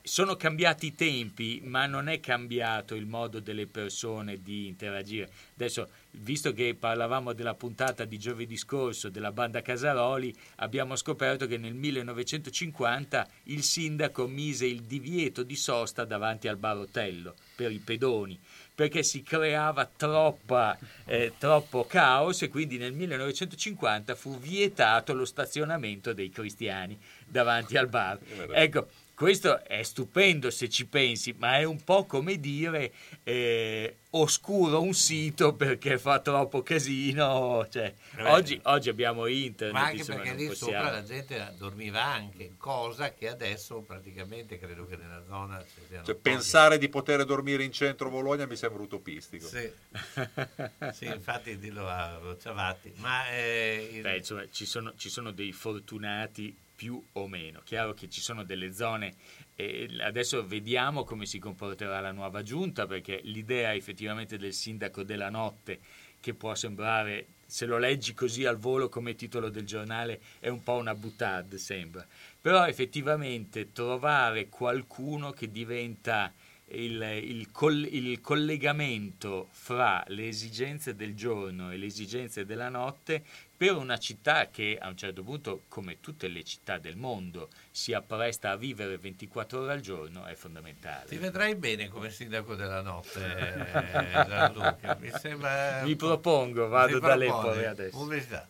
Sono cambiati i tempi, ma non è cambiato il modo delle persone di interagire. Adesso, visto che parlavamo della puntata di giovedì scorso della banda Casaroli, abbiamo scoperto che nel 1950 il sindaco mise il divieto di sosta davanti al barotello per i pedoni perché si creava troppa, eh, troppo caos e quindi nel 1950 fu vietato lo stazionamento dei cristiani davanti al bar. Ecco, questo è stupendo se ci pensi, ma è un po' come dire eh, oscuro un sito perché fa troppo casino. Cioè, Eh. oggi, oggi abbiamo internet. ma anche insomma, perché lì possiamo- sopra la gente dormiva anche cosa che adesso praticamente credo che nella zona Cioè, pensare di poter dormire in centro Bologna mi sembra utopistico. Sì. Sì, infatti dillo a Ciavatti ma eh, il- Beh, insomma, ci sono, ci sono dei fortunati più o meno. Chiaro che ci sono delle zone. e adesso vediamo come si comporterà la nuova giunta, perché l'idea effettivamente del sindaco della notte, che può sembrare, se lo leggi così al volo come titolo del giornale, è un po' una boutade, sembra. Però effettivamente trovare qualcuno che diventa il, il col- il collegamento fra le esigenze del giorno e le esigenze della notte per una città che a un certo punto, come tutte le città del mondo, si appresta a vivere 24 ore al giorno è fondamentale. Ti vedrai bene come sindaco della notte, Gianluca. Mi sembra... Mi propongo, vado da. Lepore adesso. Pubblicità.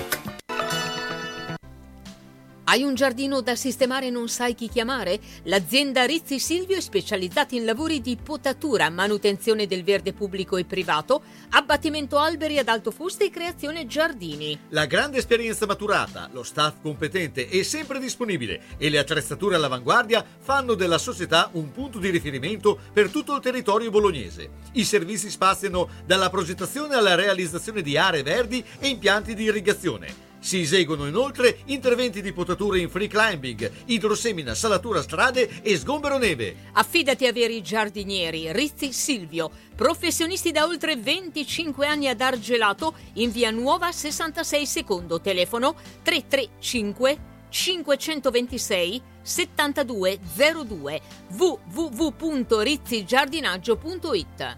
Hai un giardino da sistemare e non sai chi chiamare? L'azienda Rizzi Silvio è specializzata in lavori di potatura, manutenzione del verde pubblico e privato, abbattimento alberi ad alto fusto e creazione giardini. La grande esperienza maturata, lo staff competente e sempre disponibile e le attrezzature all'avanguardia fanno della società un punto di riferimento per tutto il territorio bolognese. I servizi spaziano dalla progettazione alla realizzazione di aree verdi e impianti di irrigazione. Si eseguono inoltre interventi di potatura in free climbing, idrosemina, salatura strade e sgombero neve. Affidati a veri giardinieri, Rizzi Silvio, professionisti da oltre 25 anni ad Argelato, in via Nuova 66 secondo, telefono 335 526 7202 www.rizzigiardinaggio.it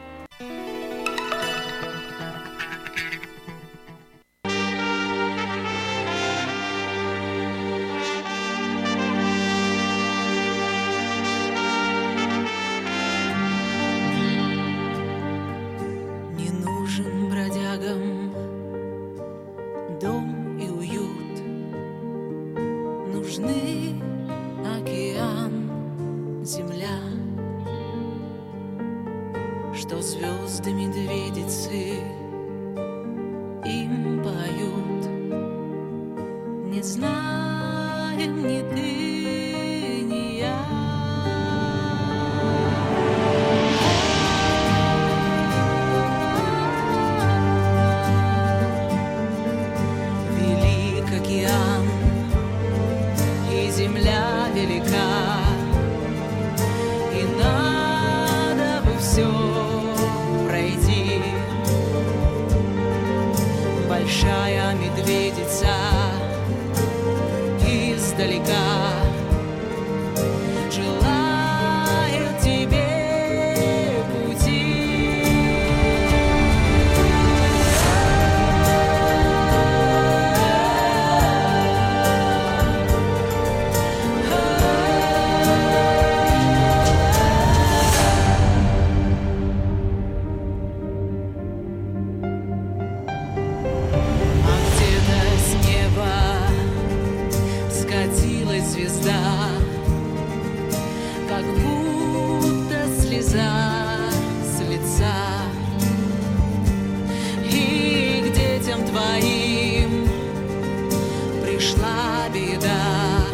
Беда,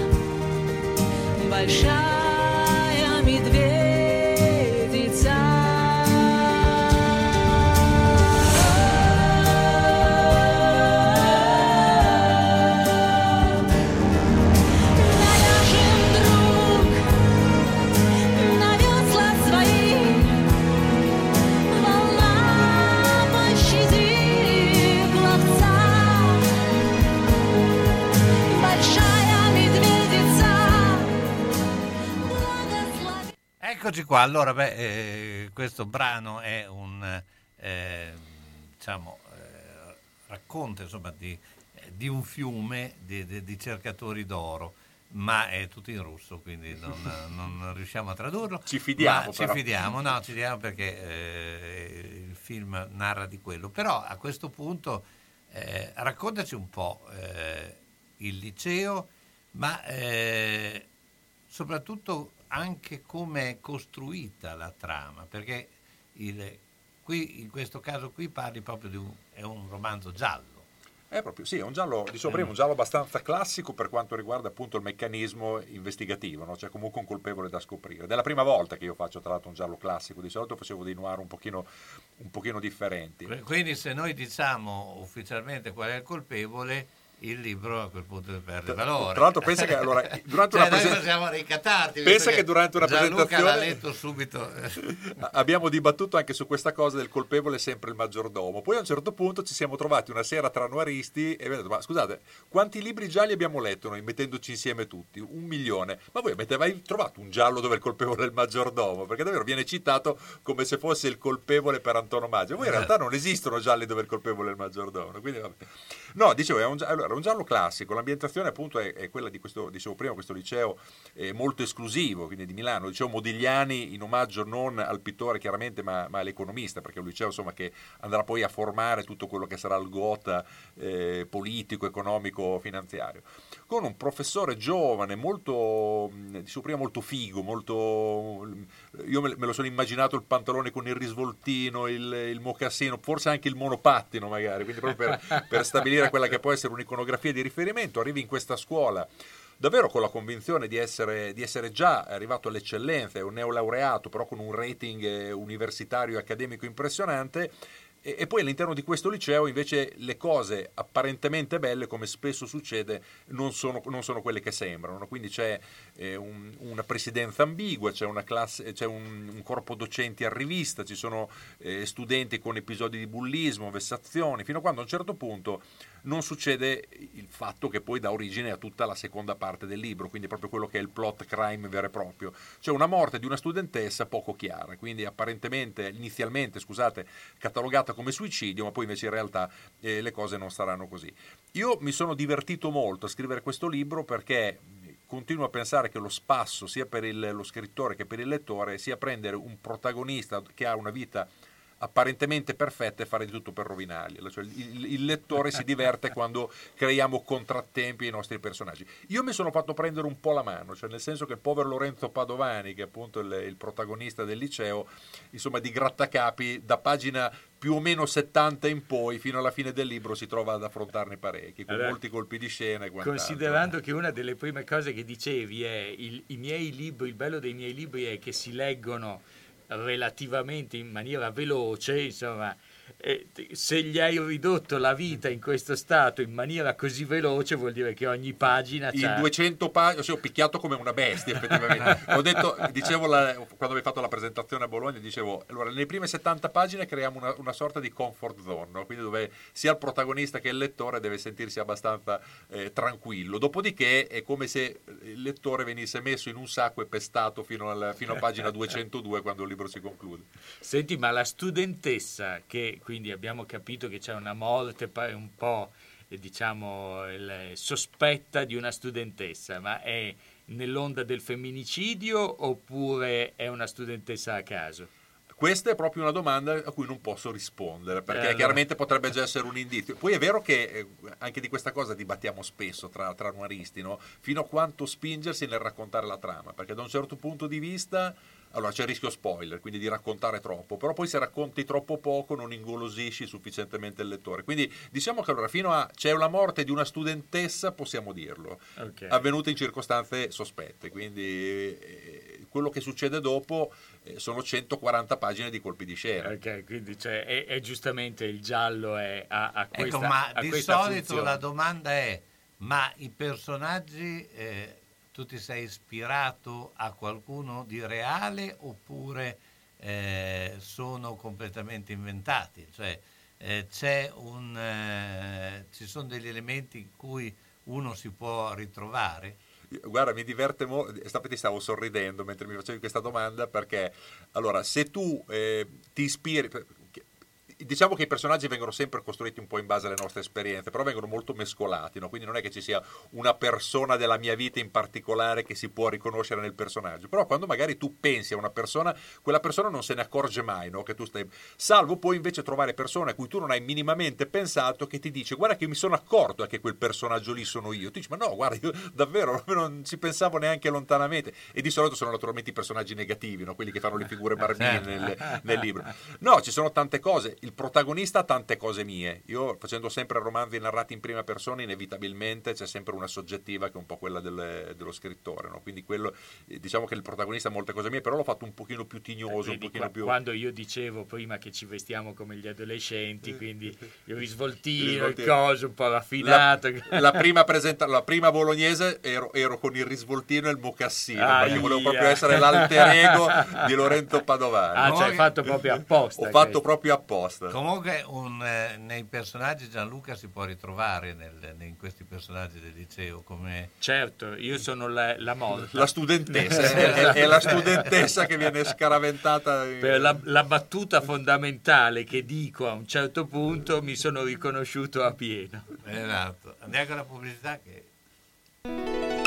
большая qua, allora beh, eh, questo brano è un eh, diciamo, eh, racconta insomma, di, di un fiume di, di- di cercatori d'oro, ma è tutto in russo, quindi non, non riusciamo a tradurlo. Ci fidiamo, Ci fidiamo, no, ci fidiamo perché eh, il film narra di quello. Però a questo punto eh, raccontaci un po' eh, il liceo, ma soprattutto anche come è costruita la trama, perché il- qui, in questo caso qui parli proprio di un, è un romanzo giallo. È proprio, sì, è un giallo, diciamo prima, un giallo abbastanza classico per quanto riguarda appunto il meccanismo investigativo, no? c'è comunque un colpevole da scoprire. Ed è la prima volta che io faccio tra l'altro un giallo classico, di solito facevo dei noir un pochino, un pochino differenti. Quindi se noi diciamo ufficialmente qual è il colpevole, il libro a quel punto perde valore. Tra l'altro pensa che allora, durante Cioè, una noi presen- possiamo ricattarti. Pensa visto che durante una Gianluca presentazione- l'ha letto subito. Abbiamo dibattuto anche su questa cosa del colpevole sempre il maggiordomo. Poi a un certo punto ci siamo trovati una sera tra noiristi e abbiamo detto: Ma scusate, quanti libri gialli abbiamo letto noi mettendoci insieme tutti? Un milione. Ma voi avete mai trovato un giallo dove il colpevole è il maggiordomo? Perché davvero viene citato come se fosse il colpevole per antonomasia. Poi in realtà non esistono gialli dove il colpevole è il maggiordomo. Quindi, vabbè. No, dicevo, è un, gia- allora, un giallo classico. L'ambientazione appunto è, è quella di questo, dicevo prima, questo liceo eh, molto esclusivo, quindi di Milano, liceo Modigliani, in omaggio non al pittore chiaramente, ma, ma all'economista, perché è un liceo insomma, che andrà poi a formare tutto quello che sarà il gota eh, politico, economico, finanziario. Con un professore giovane, molto, mh, dicevo prima, molto figo, molto... Io me, me lo sono immaginato il pantalone con il risvoltino, il, il mocassino, forse anche il monopattino magari, quindi proprio per, per stabilire quella che può essere un'iconografia di riferimento. Arrivi in questa scuola davvero con la convinzione di essere, di essere già arrivato all'eccellenza, è un neolaureato, però con un rating eh, universitario e accademico impressionante. E, e poi all'interno di questo liceo invece le cose apparentemente belle, come spesso succede, non sono, non sono quelle che sembrano. no? Quindi c'è eh, un- una presidenza ambigua, c'è, una classe, c'è un, un corpo docenti a rivista, ci sono eh, studenti con episodi di bullismo, vessazioni, fino a quando a un certo punto non succede il fatto che poi dà origine a tutta la seconda parte del libro, quindi proprio quello che è il plot crime vero e proprio. Cioè una morte di una studentessa poco chiara, quindi apparentemente, inizialmente, scusate, catalogata come suicidio, ma poi invece in realtà eh, le cose non saranno così. Io mi sono divertito molto a scrivere questo libro perché continuo a pensare che lo spasso sia per il- lo scrittore che per il lettore sia prendere un protagonista che ha una vita apparentemente perfetta e fare di tutto per rovinargliela. Cioè, il, il lettore si diverte quando creiamo contrattempi ai nostri personaggi. Io mi sono fatto prendere un po' la mano, cioè nel senso che il povero Lorenzo Padovani, che è appunto il, il protagonista del liceo, insomma di grattacapi, da pagina più o meno 70 in poi, fino alla fine del libro, si trova ad affrontarne parecchi, con Allora, molti colpi di scena e quant'altro. Considerando che una delle prime cose che dicevi è il, i miei libri, il bello dei miei libri è che si leggono relativamente in maniera veloce, insomma, se gli hai ridotto la vita in questo stato in maniera così veloce vuol dire che ogni pagina in c'ha... 200 pagine, cioè, ho picchiato come una bestia effettivamente. ho detto, dicevo la- quando avevo fatto la presentazione a Bologna, dicevo, allora nelle prime 70 pagine creiamo una, una sorta di comfort zone, no? quindi dove sia il protagonista che il lettore deve sentirsi abbastanza eh, tranquillo. Dopodiché è come se il lettore venisse messo in un sacco e pestato fino, al- fino a pagina 202 quando il libro si conclude. Senti, ma la studentessa, che quindi abbiamo capito che c'è una morte un po', eh, diciamo, il- sospetta di una studentessa, ma è nell'onda del femminicidio oppure è una studentessa a caso? Questa è proprio una domanda a cui non posso rispondere, perché Eh, allora. chiaramente potrebbe già essere un indizio. Poi è vero che eh, anche di questa cosa dibattiamo spesso tra, tra noiristi, no? fino a quanto spingersi nel raccontare la trama, perché da un certo punto di vista allora c'è il rischio spoiler, quindi di raccontare troppo, però poi se racconti troppo poco non ingolosisci sufficientemente il lettore. Quindi diciamo che allora fino a c'è la morte di una studentessa, possiamo dirlo, Ok. avvenuta in circostanze sospette, quindi eh, quello che succede dopo eh, sono 140 pagine di colpi di scena. Ok, quindi cioè, è, è giustamente il giallo è, ha, ha questa, ecco, ma di solito funzione. la domanda è, ma i personaggi, eh, tu ti sei ispirato a qualcuno di reale oppure eh, sono completamente inventati? Cioè, eh, un, eh, ci sono degli elementi in cui uno si può ritrovare? Guarda, mi diverte molto. Stamattina stavo sorridendo mentre mi facevi questa domanda perché, allora, se tu eh, ti ispiri. Diciamo che i personaggi vengono sempre costruiti un po' in base alle nostre esperienze, però vengono molto mescolati, no? quindi non è che ci sia una persona della mia vita in particolare che si può riconoscere nel personaggio. Però quando magari tu pensi a una persona, quella persona non se ne accorge mai, no? che tu stai... Salvo poi invece trovare persone a cui tu non hai minimamente pensato che ti dice guarda che mi sono accorto che quel personaggio lì sono io. Tu dici ma no, guarda, io davvero non ci pensavo neanche lontanamente. E di solito sono naturalmente i personaggi negativi, no? quelli che fanno le figure barbine nel, nel libro. No, ci sono tante cose. Il protagonista ha tante cose mie. Io facendo sempre romanzi narrati in prima persona, inevitabilmente c'è sempre una soggettiva che è un po' quella del- dello scrittore. no? Quindi quello, eh, diciamo che il protagonista ha molte cose mie, però l'ho fatto un pochino più tignoso, un Vedi, pochino qua- più... Quando io dicevo prima che ci vestiamo come gli adolescenti, quindi il risvoltino, il coso un po' raffinato. La, la prima presenta- la prima bolognese ero, ero con il risvoltino e il mocassino perché volevo proprio essere l'alter ego di Lorenzo Padovani. Ah, cioè hai fatto proprio apposta. Ho fatto questo. proprio apposta. Comunque un, eh, nei personaggi Gianluca si può ritrovare nel- in questi personaggi del liceo come... Certo, io sono la, la morta. La studentessa, è, è- la studentessa che viene scaraventata. in- Per la, la battuta fondamentale che dico a un certo punto mi sono riconosciuto a pieno. Esatto. Andiamo con la pubblicità che...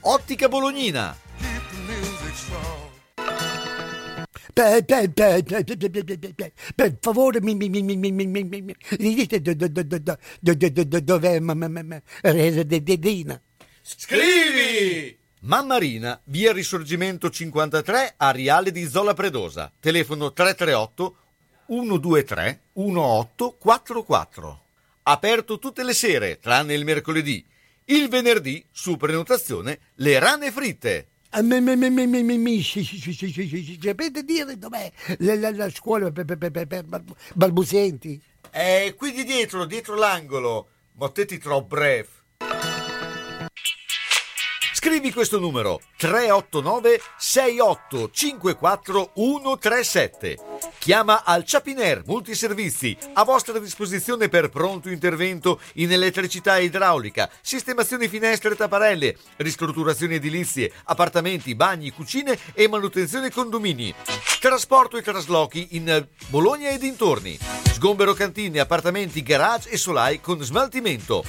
Ottica Bolognina. Per, favore, mi, mi, mi, mi, mi, mi, mi, mi, dite dov'è? Scrivi! Mammarina, via Risorgimento 53, Ariale di Zola Predosa. Telefono 338 123 1844. Aperto tutte le sere, tranne il mercoledì. Il venerdì, su prenotazione, le rane fritte. Sapete dire dov'è la, scuola per, balbuzienti? È qui di dietro, dietro l'angolo. Mottetti troppo bref. Scrivi questo numero 389 6854 137 Chiama al Chapiner Multiservizi a vostra disposizione per pronto intervento in elettricità e idraulica, sistemazioni finestre e tapparelle, ristrutturazioni edilizie, appartamenti, bagni, cucine e manutenzione condomini. Trasporto e traslochi in Bologna e dintorni. Sgombero cantine, appartamenti, garage e solai con smaltimento.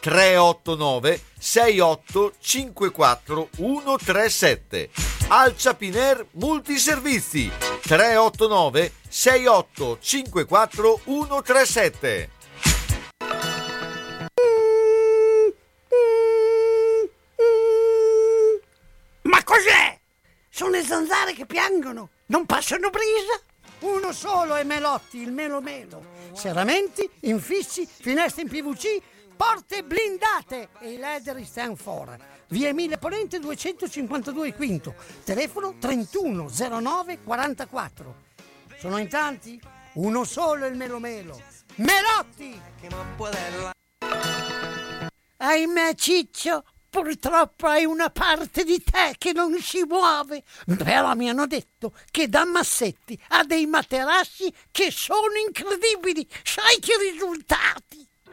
389 68 54 137 Alcia Piner Multiservizi 389 68 54 137 Ma cos'è? Sono le zanzare che piangono, non passano brisa. Uno solo è Melotti, il Melo Melo. Serramenti, infissi, finestre in PVC, porte blindate e i leder stand for. Via Emile Ponente 252 Quinto, telefono 31 09 44. Sono in tanti? Uno solo il Melo Melo. Melotti! Ahimè Ciccio, purtroppo hai una parte di te che non si muove. Però mi hanno detto che da Massetti ha dei materassi che sono incredibili. Sai che risultati?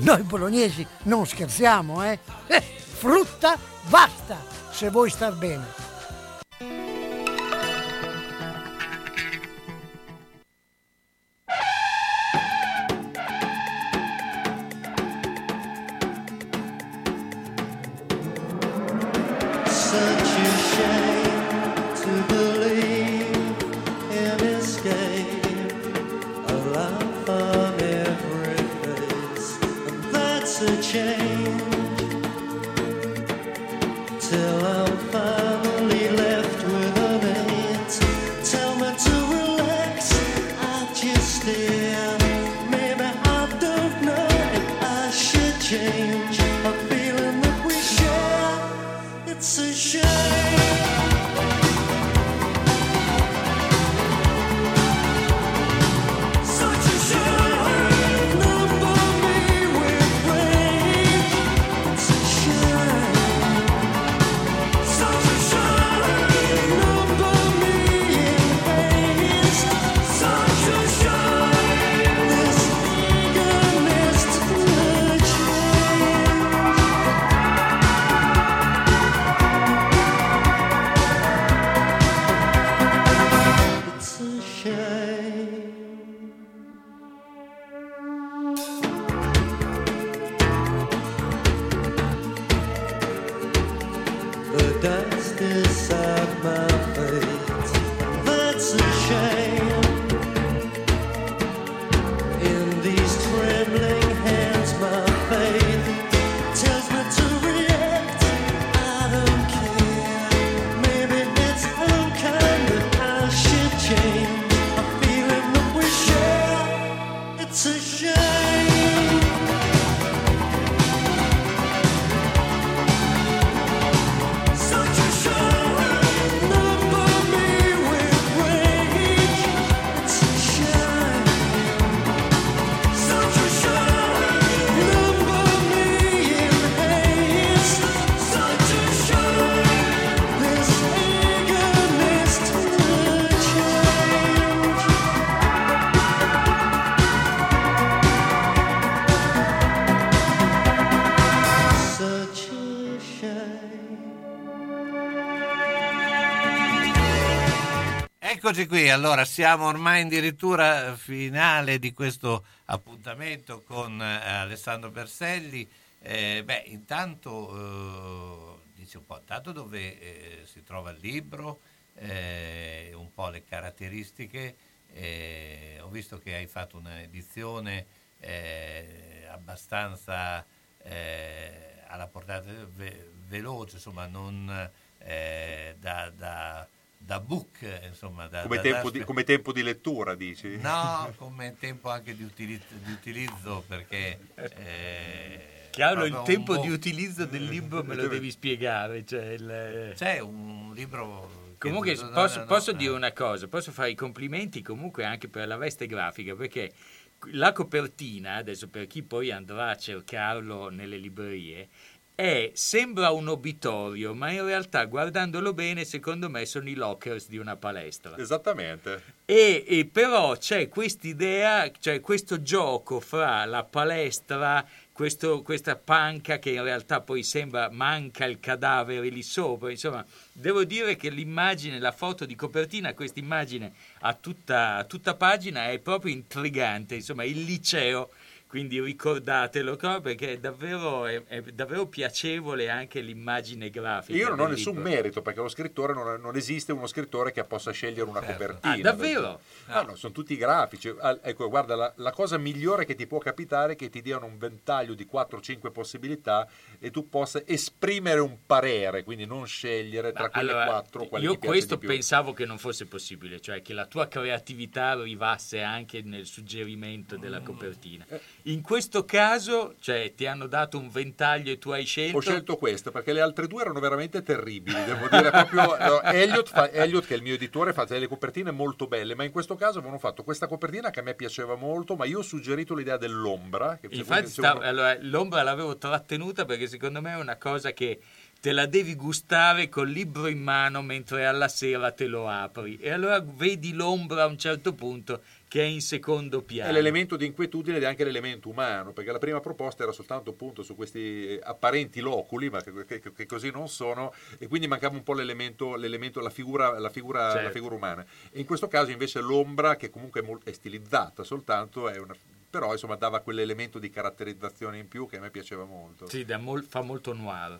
noi bolognesi non scherziamo, eh? Eh, frutta basta, se vuoi star bene. share. Eccoci qui, allora siamo ormai addirittura finale di questo appuntamento con eh, Alessandro Berselli. Eh, beh, intanto eh, dice un po', intanto dove eh, si trova il libro, eh, un po' le caratteristiche. eh, ho visto che hai fatto un'edizione eh, abbastanza eh, alla portata ve- veloce, insomma, non eh, da, da- da book, insomma, da, Come da- tempo, da- di, come tempo di lettura, dici? No, come tempo anche di, utili- di utilizzo perché... eh, Chiaro, il tempo di utilizzo del libro me lo devi spiegare. Cioè il- C'è un libro... Comunque posso, posso dire una cosa, posso fare i complimenti comunque anche per la veste grafica, perché la copertina, adesso per chi poi andrà a cercarlo nelle librerie, è, sembra un obitorio, ma in realtà guardandolo bene secondo me sono i lockers di una palestra. Esattamente. E, e però c'è quest'idea, cioè questo gioco fra la palestra, questo- questa panca che in realtà poi sembra manca il cadavere lì sopra. Insomma, devo dire che l'immagine, la foto di copertina, questa immagine a tutta, a tutta pagina è proprio intrigante. Insomma, il liceo. Quindi ricordatelo perché è davvero, è, è davvero piacevole anche l'immagine grafica. Io non ho nessun libro. merito perché lo scrittore non, non esiste uno scrittore che possa scegliere una copertina. Ah, davvero? Ah, no, sono tutti grafici. Ah, ecco, guarda, la, la cosa migliore che ti può capitare è che ti diano un ventaglio di 4-5 possibilità e tu possa esprimere un parere, quindi non scegliere tra quelle Allora, 4 quelle io ti piace questo pensavo che non fosse possibile, cioè che la tua creatività arrivasse anche nel suggerimento Mm. della copertina. Eh. In questo caso, cioè, ti hanno dato un ventaglio e tu hai scelto. Ho scelto questo perché le altre due erano veramente terribili, devo dire proprio. no, Elliot, fa- Elliot, che è il mio editore, fa delle copertine molto belle, ma in questo caso avevano fatto questa copertina che a me piaceva molto, ma io ho suggerito l'idea dell'ombra. Che Infatti, se sta- uno- allora, l'ombra l'avevo trattenuta perché secondo me è una cosa che te la devi gustare col libro in mano mentre alla sera te lo apri. E allora vedi l'ombra a un certo punto che è in secondo piano. È l'elemento di inquietudine ed è anche l'elemento umano, perché la prima proposta era soltanto appunto su questi eh, apparenti loculi, ma che, che- che così non sono, e quindi mancava un po' l'elemento, l'elemento la, figura, la, figura, Certo. la figura umana. E in questo caso invece l'ombra, che comunque è, stilizzata soltanto, è una- però insomma dava quell'elemento di caratterizzazione in più che a me piaceva molto. Sì, mol- fa molto noir.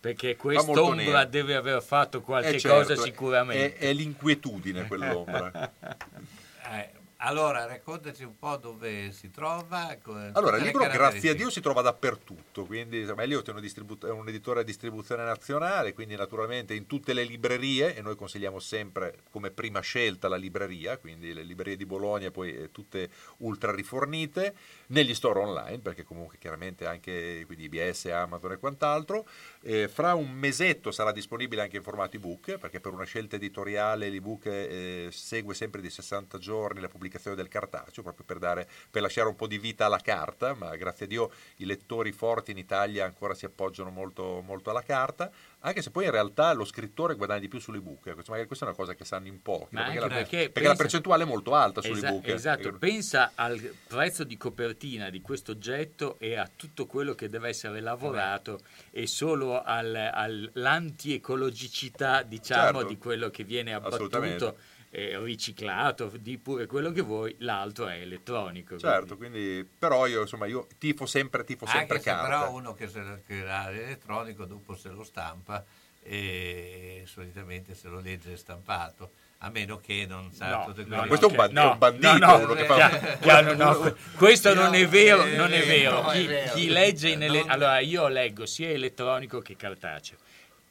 Perché quest'ombra deve aver fatto qualche Eh, certo, cosa sicuramente. È, è l'inquietudine quell'ombra. Allora, raccontaci un po' dove si trova. Allora, il libro, grazie a. Dio, si trova dappertutto. Quindi, Elliot è, distribu- è un editore a distribuzione nazionale, quindi naturalmente in tutte le librerie, e noi consigliamo sempre come prima scelta la libreria, quindi le librerie di Bologna, poi eh, tutte ultra rifornite, negli store online, perché comunque chiaramente anche quindi IBS, Amazon e quant'altro. Eh, fra un mesetto sarà disponibile anche in formato ebook, perché per una scelta editoriale l'ebook eh, segue sempre di 60 giorni la pubblicazione del cartaceo, proprio per, dare, per lasciare un po' di vita alla carta, ma grazie a Dio i lettori forti in Italia ancora si appoggiano molto, molto alla carta, anche se poi in realtà lo scrittore guadagna di più sull'ebook, Questo- magari questa è una cosa che sanno in pochi, perché, la, perché perché pensa- la percentuale è molto alta Esa- sull'ebook. esatto, pensa al prezzo di copertina di questo oggetto e a tutto quello che deve essere lavorato e solo al- all'antiecologicità diciamo Certo. di quello che viene abbattuto eh, riciclato di pure quello che vuoi l'altro è elettronico Certo, quindi, però io insomma io tifo sempre, tifo sempre Anche se carta. però uno che, se, che ha l'elettronico dopo se lo stampa e solitamente se lo legge stampato. A meno che non sa No, tutte no, quelle- questo è un, ban- è un bandito, no, fa... chiaro, no, questo non è vero, eh, non è vero. no, è Chi, vero. chi legge in ele- allora io leggo sia elettronico che cartaceo.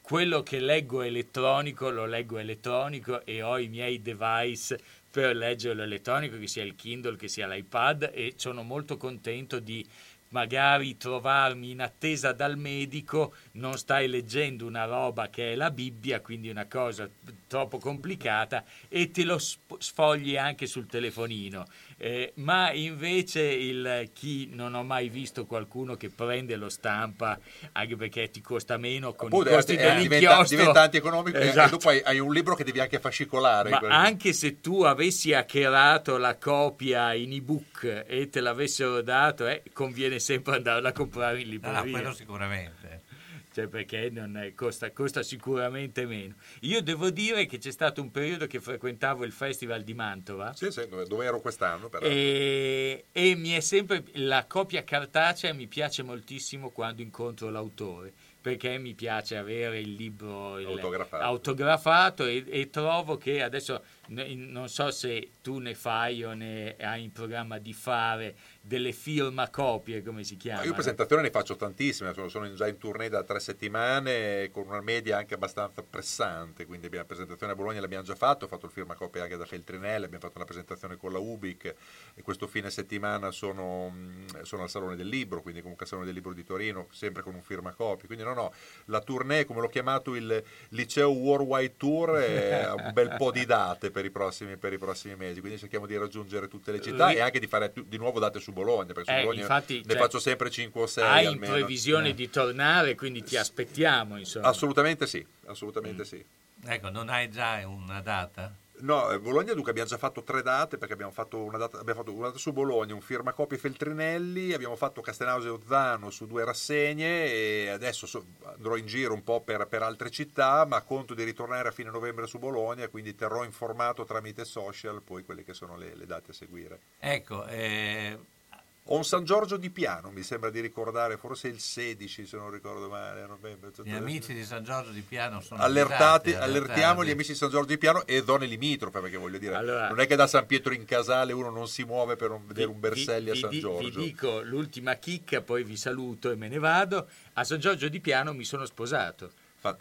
Quello che leggo elettronico lo leggo elettronico e ho i miei device per leggerlo elettronico, che sia il Kindle, che sia l'iPad e sono molto contento di magari trovarmi in attesa dal medico, non stai leggendo una roba che è la Bibbia, quindi una cosa troppo complicata e te lo sfogli anche sul telefonino. Eh, ma invece il, chi non ho mai visto qualcuno che prende lo stampa anche perché ti costa meno con Appunto, i costi eh, diventa, diventa antieconomico e- e Esatto. dopo hai, hai un libro che devi anche fascicolare. ma anche se tu avessi hackerato la copia in ebook e te l'avessero dato, eh, conviene sempre andare a comprare in No, no, libreria. quello sicuramente. Cioè perché non è- costa, costa sicuramente meno. Io devo dire che c'è stato un periodo che frequentavo il Festival di Mantova Sì, sì, dove, dove ero quest'anno. però. e, e mi è sempre la copia cartacea mi piace moltissimo quando incontro l'autore perché mi piace avere il libro il- Autografato. autografato e, e trovo che adesso non so se tu ne fai o ne hai in programma di fare delle firmacopie come si Ma chiama io presentazioni ne faccio tantissime, sono, già in tournée da tre settimane con una media anche abbastanza pressante, quindi abbiamo presentazione a Bologna l'abbiamo già fatto, ho fatto il firmacopia anche da Feltrinelli, abbiamo fatto una presentazione con la Ubic e questo fine settimana sono, sono al Salone del Libro, quindi comunque al Salone del Libro di Torino, sempre con un firmacopia, quindi no no, la tournée come l'ho chiamato il Liceo Worldwide Tour è un bel po' di date per i prossimi, per i prossimi mesi, quindi cerchiamo di raggiungere tutte le città Ri- e anche di fare più- di nuovo date su Bologna, perché su Eh, Bologna infatti, ne cioè, faccio sempre 5 o 6 hai in almeno. previsione Eh. di tornare quindi ti aspettiamo insomma Assolutamente sì, assolutamente sì. Ecco, non hai già una data? No, eh, Bologna dunque abbiamo già fatto tre date perché abbiamo fatto una data, fatto una data su Bologna, un firmacopie Feltrinelli, abbiamo fatto Castenauso e Ozzano su due rassegne e adesso so- andrò in giro un po' per, per altre città, ma conto di ritornare a fine novembre su Bologna, quindi terrò informato tramite social poi quelle che sono le, le date a seguire. Ecco, eh, Ho un San Giorgio di Piano, mi sembra di ricordare, forse il 16 se non ricordo male. a novembre. gli amici di San Giorgio di Piano sono Allertati, avvisati, allertiamo allertati. gli amici di San Giorgio di Piano e zone limitrofe perché voglio dire Allora- non è che da San Pietro in Casale uno non si muove per non vedere un Berselli a vi, San di- Giorgio vi dico l'ultima chicca, poi vi saluto e me ne vado. A San Giorgio di Piano mi sono sposato.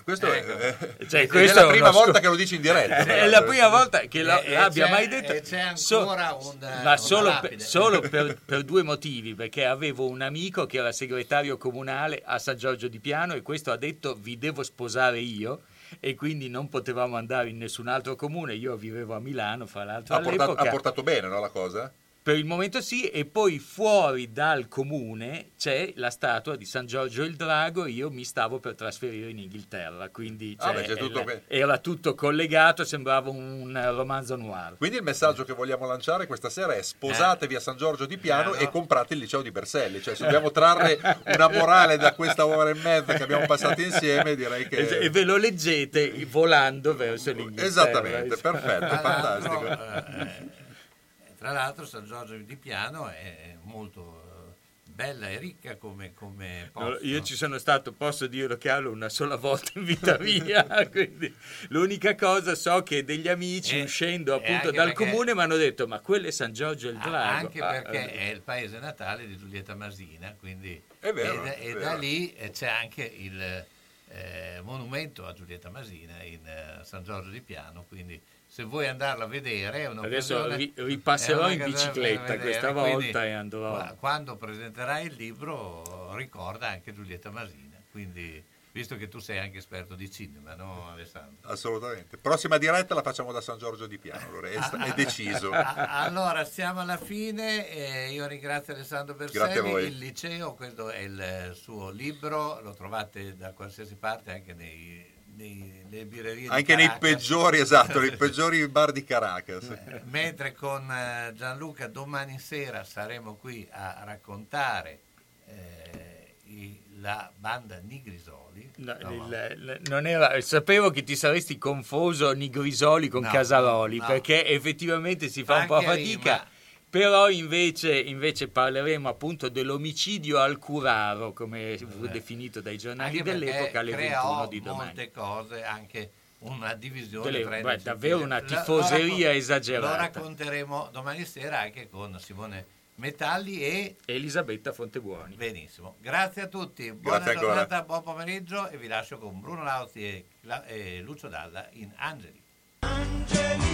Questo è- Ecco. è- Cioè, è questo la è prima uno volta che lo dici in diretta, È la prima volta che la- E- e l'abbia mai detto. e c'è So- ancora un- ma una solo, per, solo per- per due motivi, perché avevo un amico che era segretario comunale a San Giorgio di Piano e questo ha detto vi devo sposare io e quindi non potevamo andare in nessun altro comune, io vivevo a Milano fra l'altro ha portato, ha portato bene no, la cosa? Per il momento sì, e poi fuori dal comune c'è la statua di San Giorgio il Drago. Io mi stavo per trasferire in Inghilterra, quindi Ah, cioè, beh, c'è tutto era, era tutto collegato, sembrava un romanzo noir. Quindi il messaggio che vogliamo lanciare questa sera è sposatevi a San Giorgio di Piano Eh, no. e comprate il liceo di Berselli. Cioè, se dobbiamo trarre una morale da questa ora e mezza che abbiamo passato insieme, direi che... E, ve lo leggete volando verso l'Inghilterra. Esattamente, perfetto, Tra fantastico. l'altro, eh, tra l'altro San Giorgio di Piano è molto eh, bella e ricca come, come No, posto. io ci sono stato, posso dirlo Carlo, una sola volta in vita mia, quindi l'unica cosa so che degli amici E- uscendo e appunto dal perché- comune mi hanno detto ma quello è San Giorgio il Ah, Drago. anche Ah, perché eh. è il paese natale di Giulietta Masina, quindi È vero, e, e da lì eh, c'è anche il eh, monumento a Giulietta Masina in eh, San Giorgio di Piano, quindi se vuoi andarlo a vedere è Adesso ri- ripasserò è in bicicletta questa quindi volta e andrò. qua- Quando presenterai il libro ricorda anche Giulietta Masina, quindi visto che tu sei anche esperto di cinema, no Alessandro? Assolutamente. Prossima diretta la facciamo da San Giorgio di Piano, allora, è, è deciso. Allora, siamo alla fine. eh, io ringrazio Alessandro Berselli, il liceo, questo è il suo libro, lo trovate da qualsiasi parte, anche nei, nei- nelle birrerie di Anche nei peggiori, esatto, nei peggiori bar di Caracas. Mentre con eh, Gianluca domani sera saremo qui a raccontare eh, i- la banda Nigrisoli. No, No, il- il- non era- sapevo che ti saresti confuso Nigrisoli con No, Casaroli no. perché effettivamente si fa un po' Anche fatica. rima. Però invece, invece parleremo appunto dell'omicidio al curaro, come fu definito dai giornali Anche dell'epoca alle creò 21 di domani. molte cose, anche una divisione i beh, davvero una Lo- tifoseria lo raccon- esagerata. Lo racconteremo domani sera anche con Simone Metalli e Elisabetta Fontebuoni. Benissimo, grazie a tutti, buona Grazie ancora. giornata, buon pomeriggio e vi lascio con Bruno Lauzi e, e Lucio Dalla in Angeli. Siamo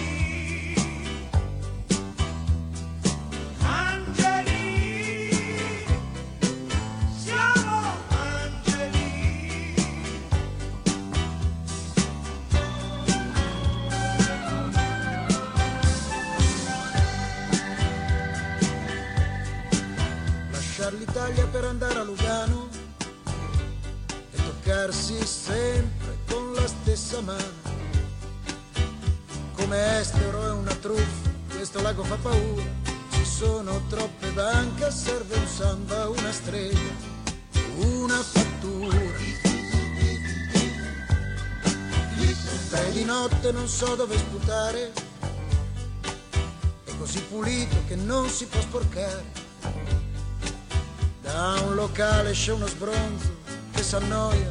l'Italia per andare a Lugano e toccarsi sempre con la stessa mano. Come estero è una truffa, questo lago fa paura. Ci sono troppe banche, serve un samba, una strega, una fattura. e di notte non so dove sputare. È così pulito che non si può sporcare. Da un locale esce uno sbronzo che s'annoia.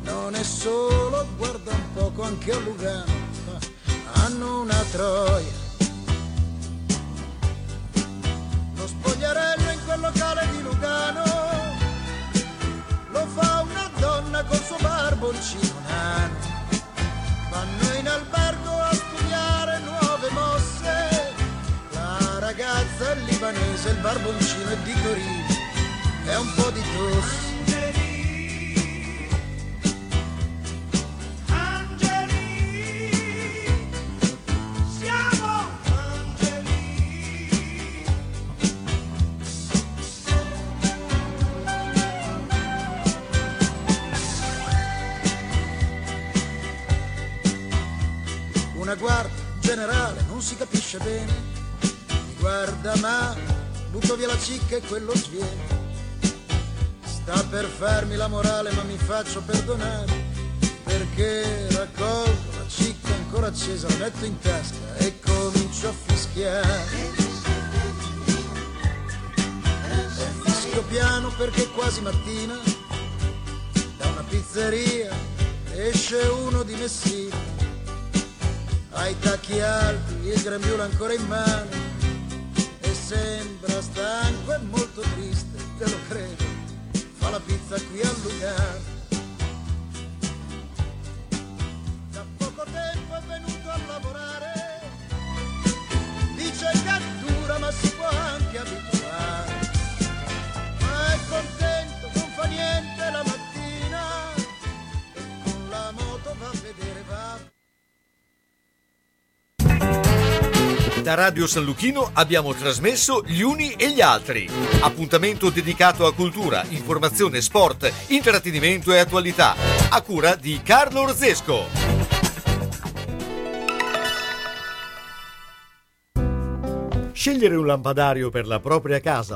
Non è solo, guarda un poco anche a Lugano, hanno una troia. Lo spogliarello in quel locale di Lugano lo fa una donna col suo barboncino nano. Vanno in albergo a studiare nuove mosse. La ragazza libanese, il barboncino è di Torino, è un po' di tosse. Una guardia generale, non si capisce bene. Mi guarda ma butto via la cicca e quello sviene. Sta per farmi la morale ma mi faccio perdonare. Perché raccolgo la cicca ancora accesa, la metto in tasca e comincio a fischiare. E fischio piano perché è quasi mattina. Da una pizzeria esce uno di Messina ai tacchi alti, il grembiule ancora in mano e sembra stanco e molto triste, te lo credo, fa la pizza qui a Lugano. Da poco tempo è venuto a lavorare, dice che dura ma si può anche abituare, Da Radio San Luchino abbiamo trasmesso Gli Uni e gli Altri. Appuntamento dedicato a cultura, informazione, sport, intrattenimento e attualità. A cura di Carlo Orzesco. Scegliere un lampadario per la propria casa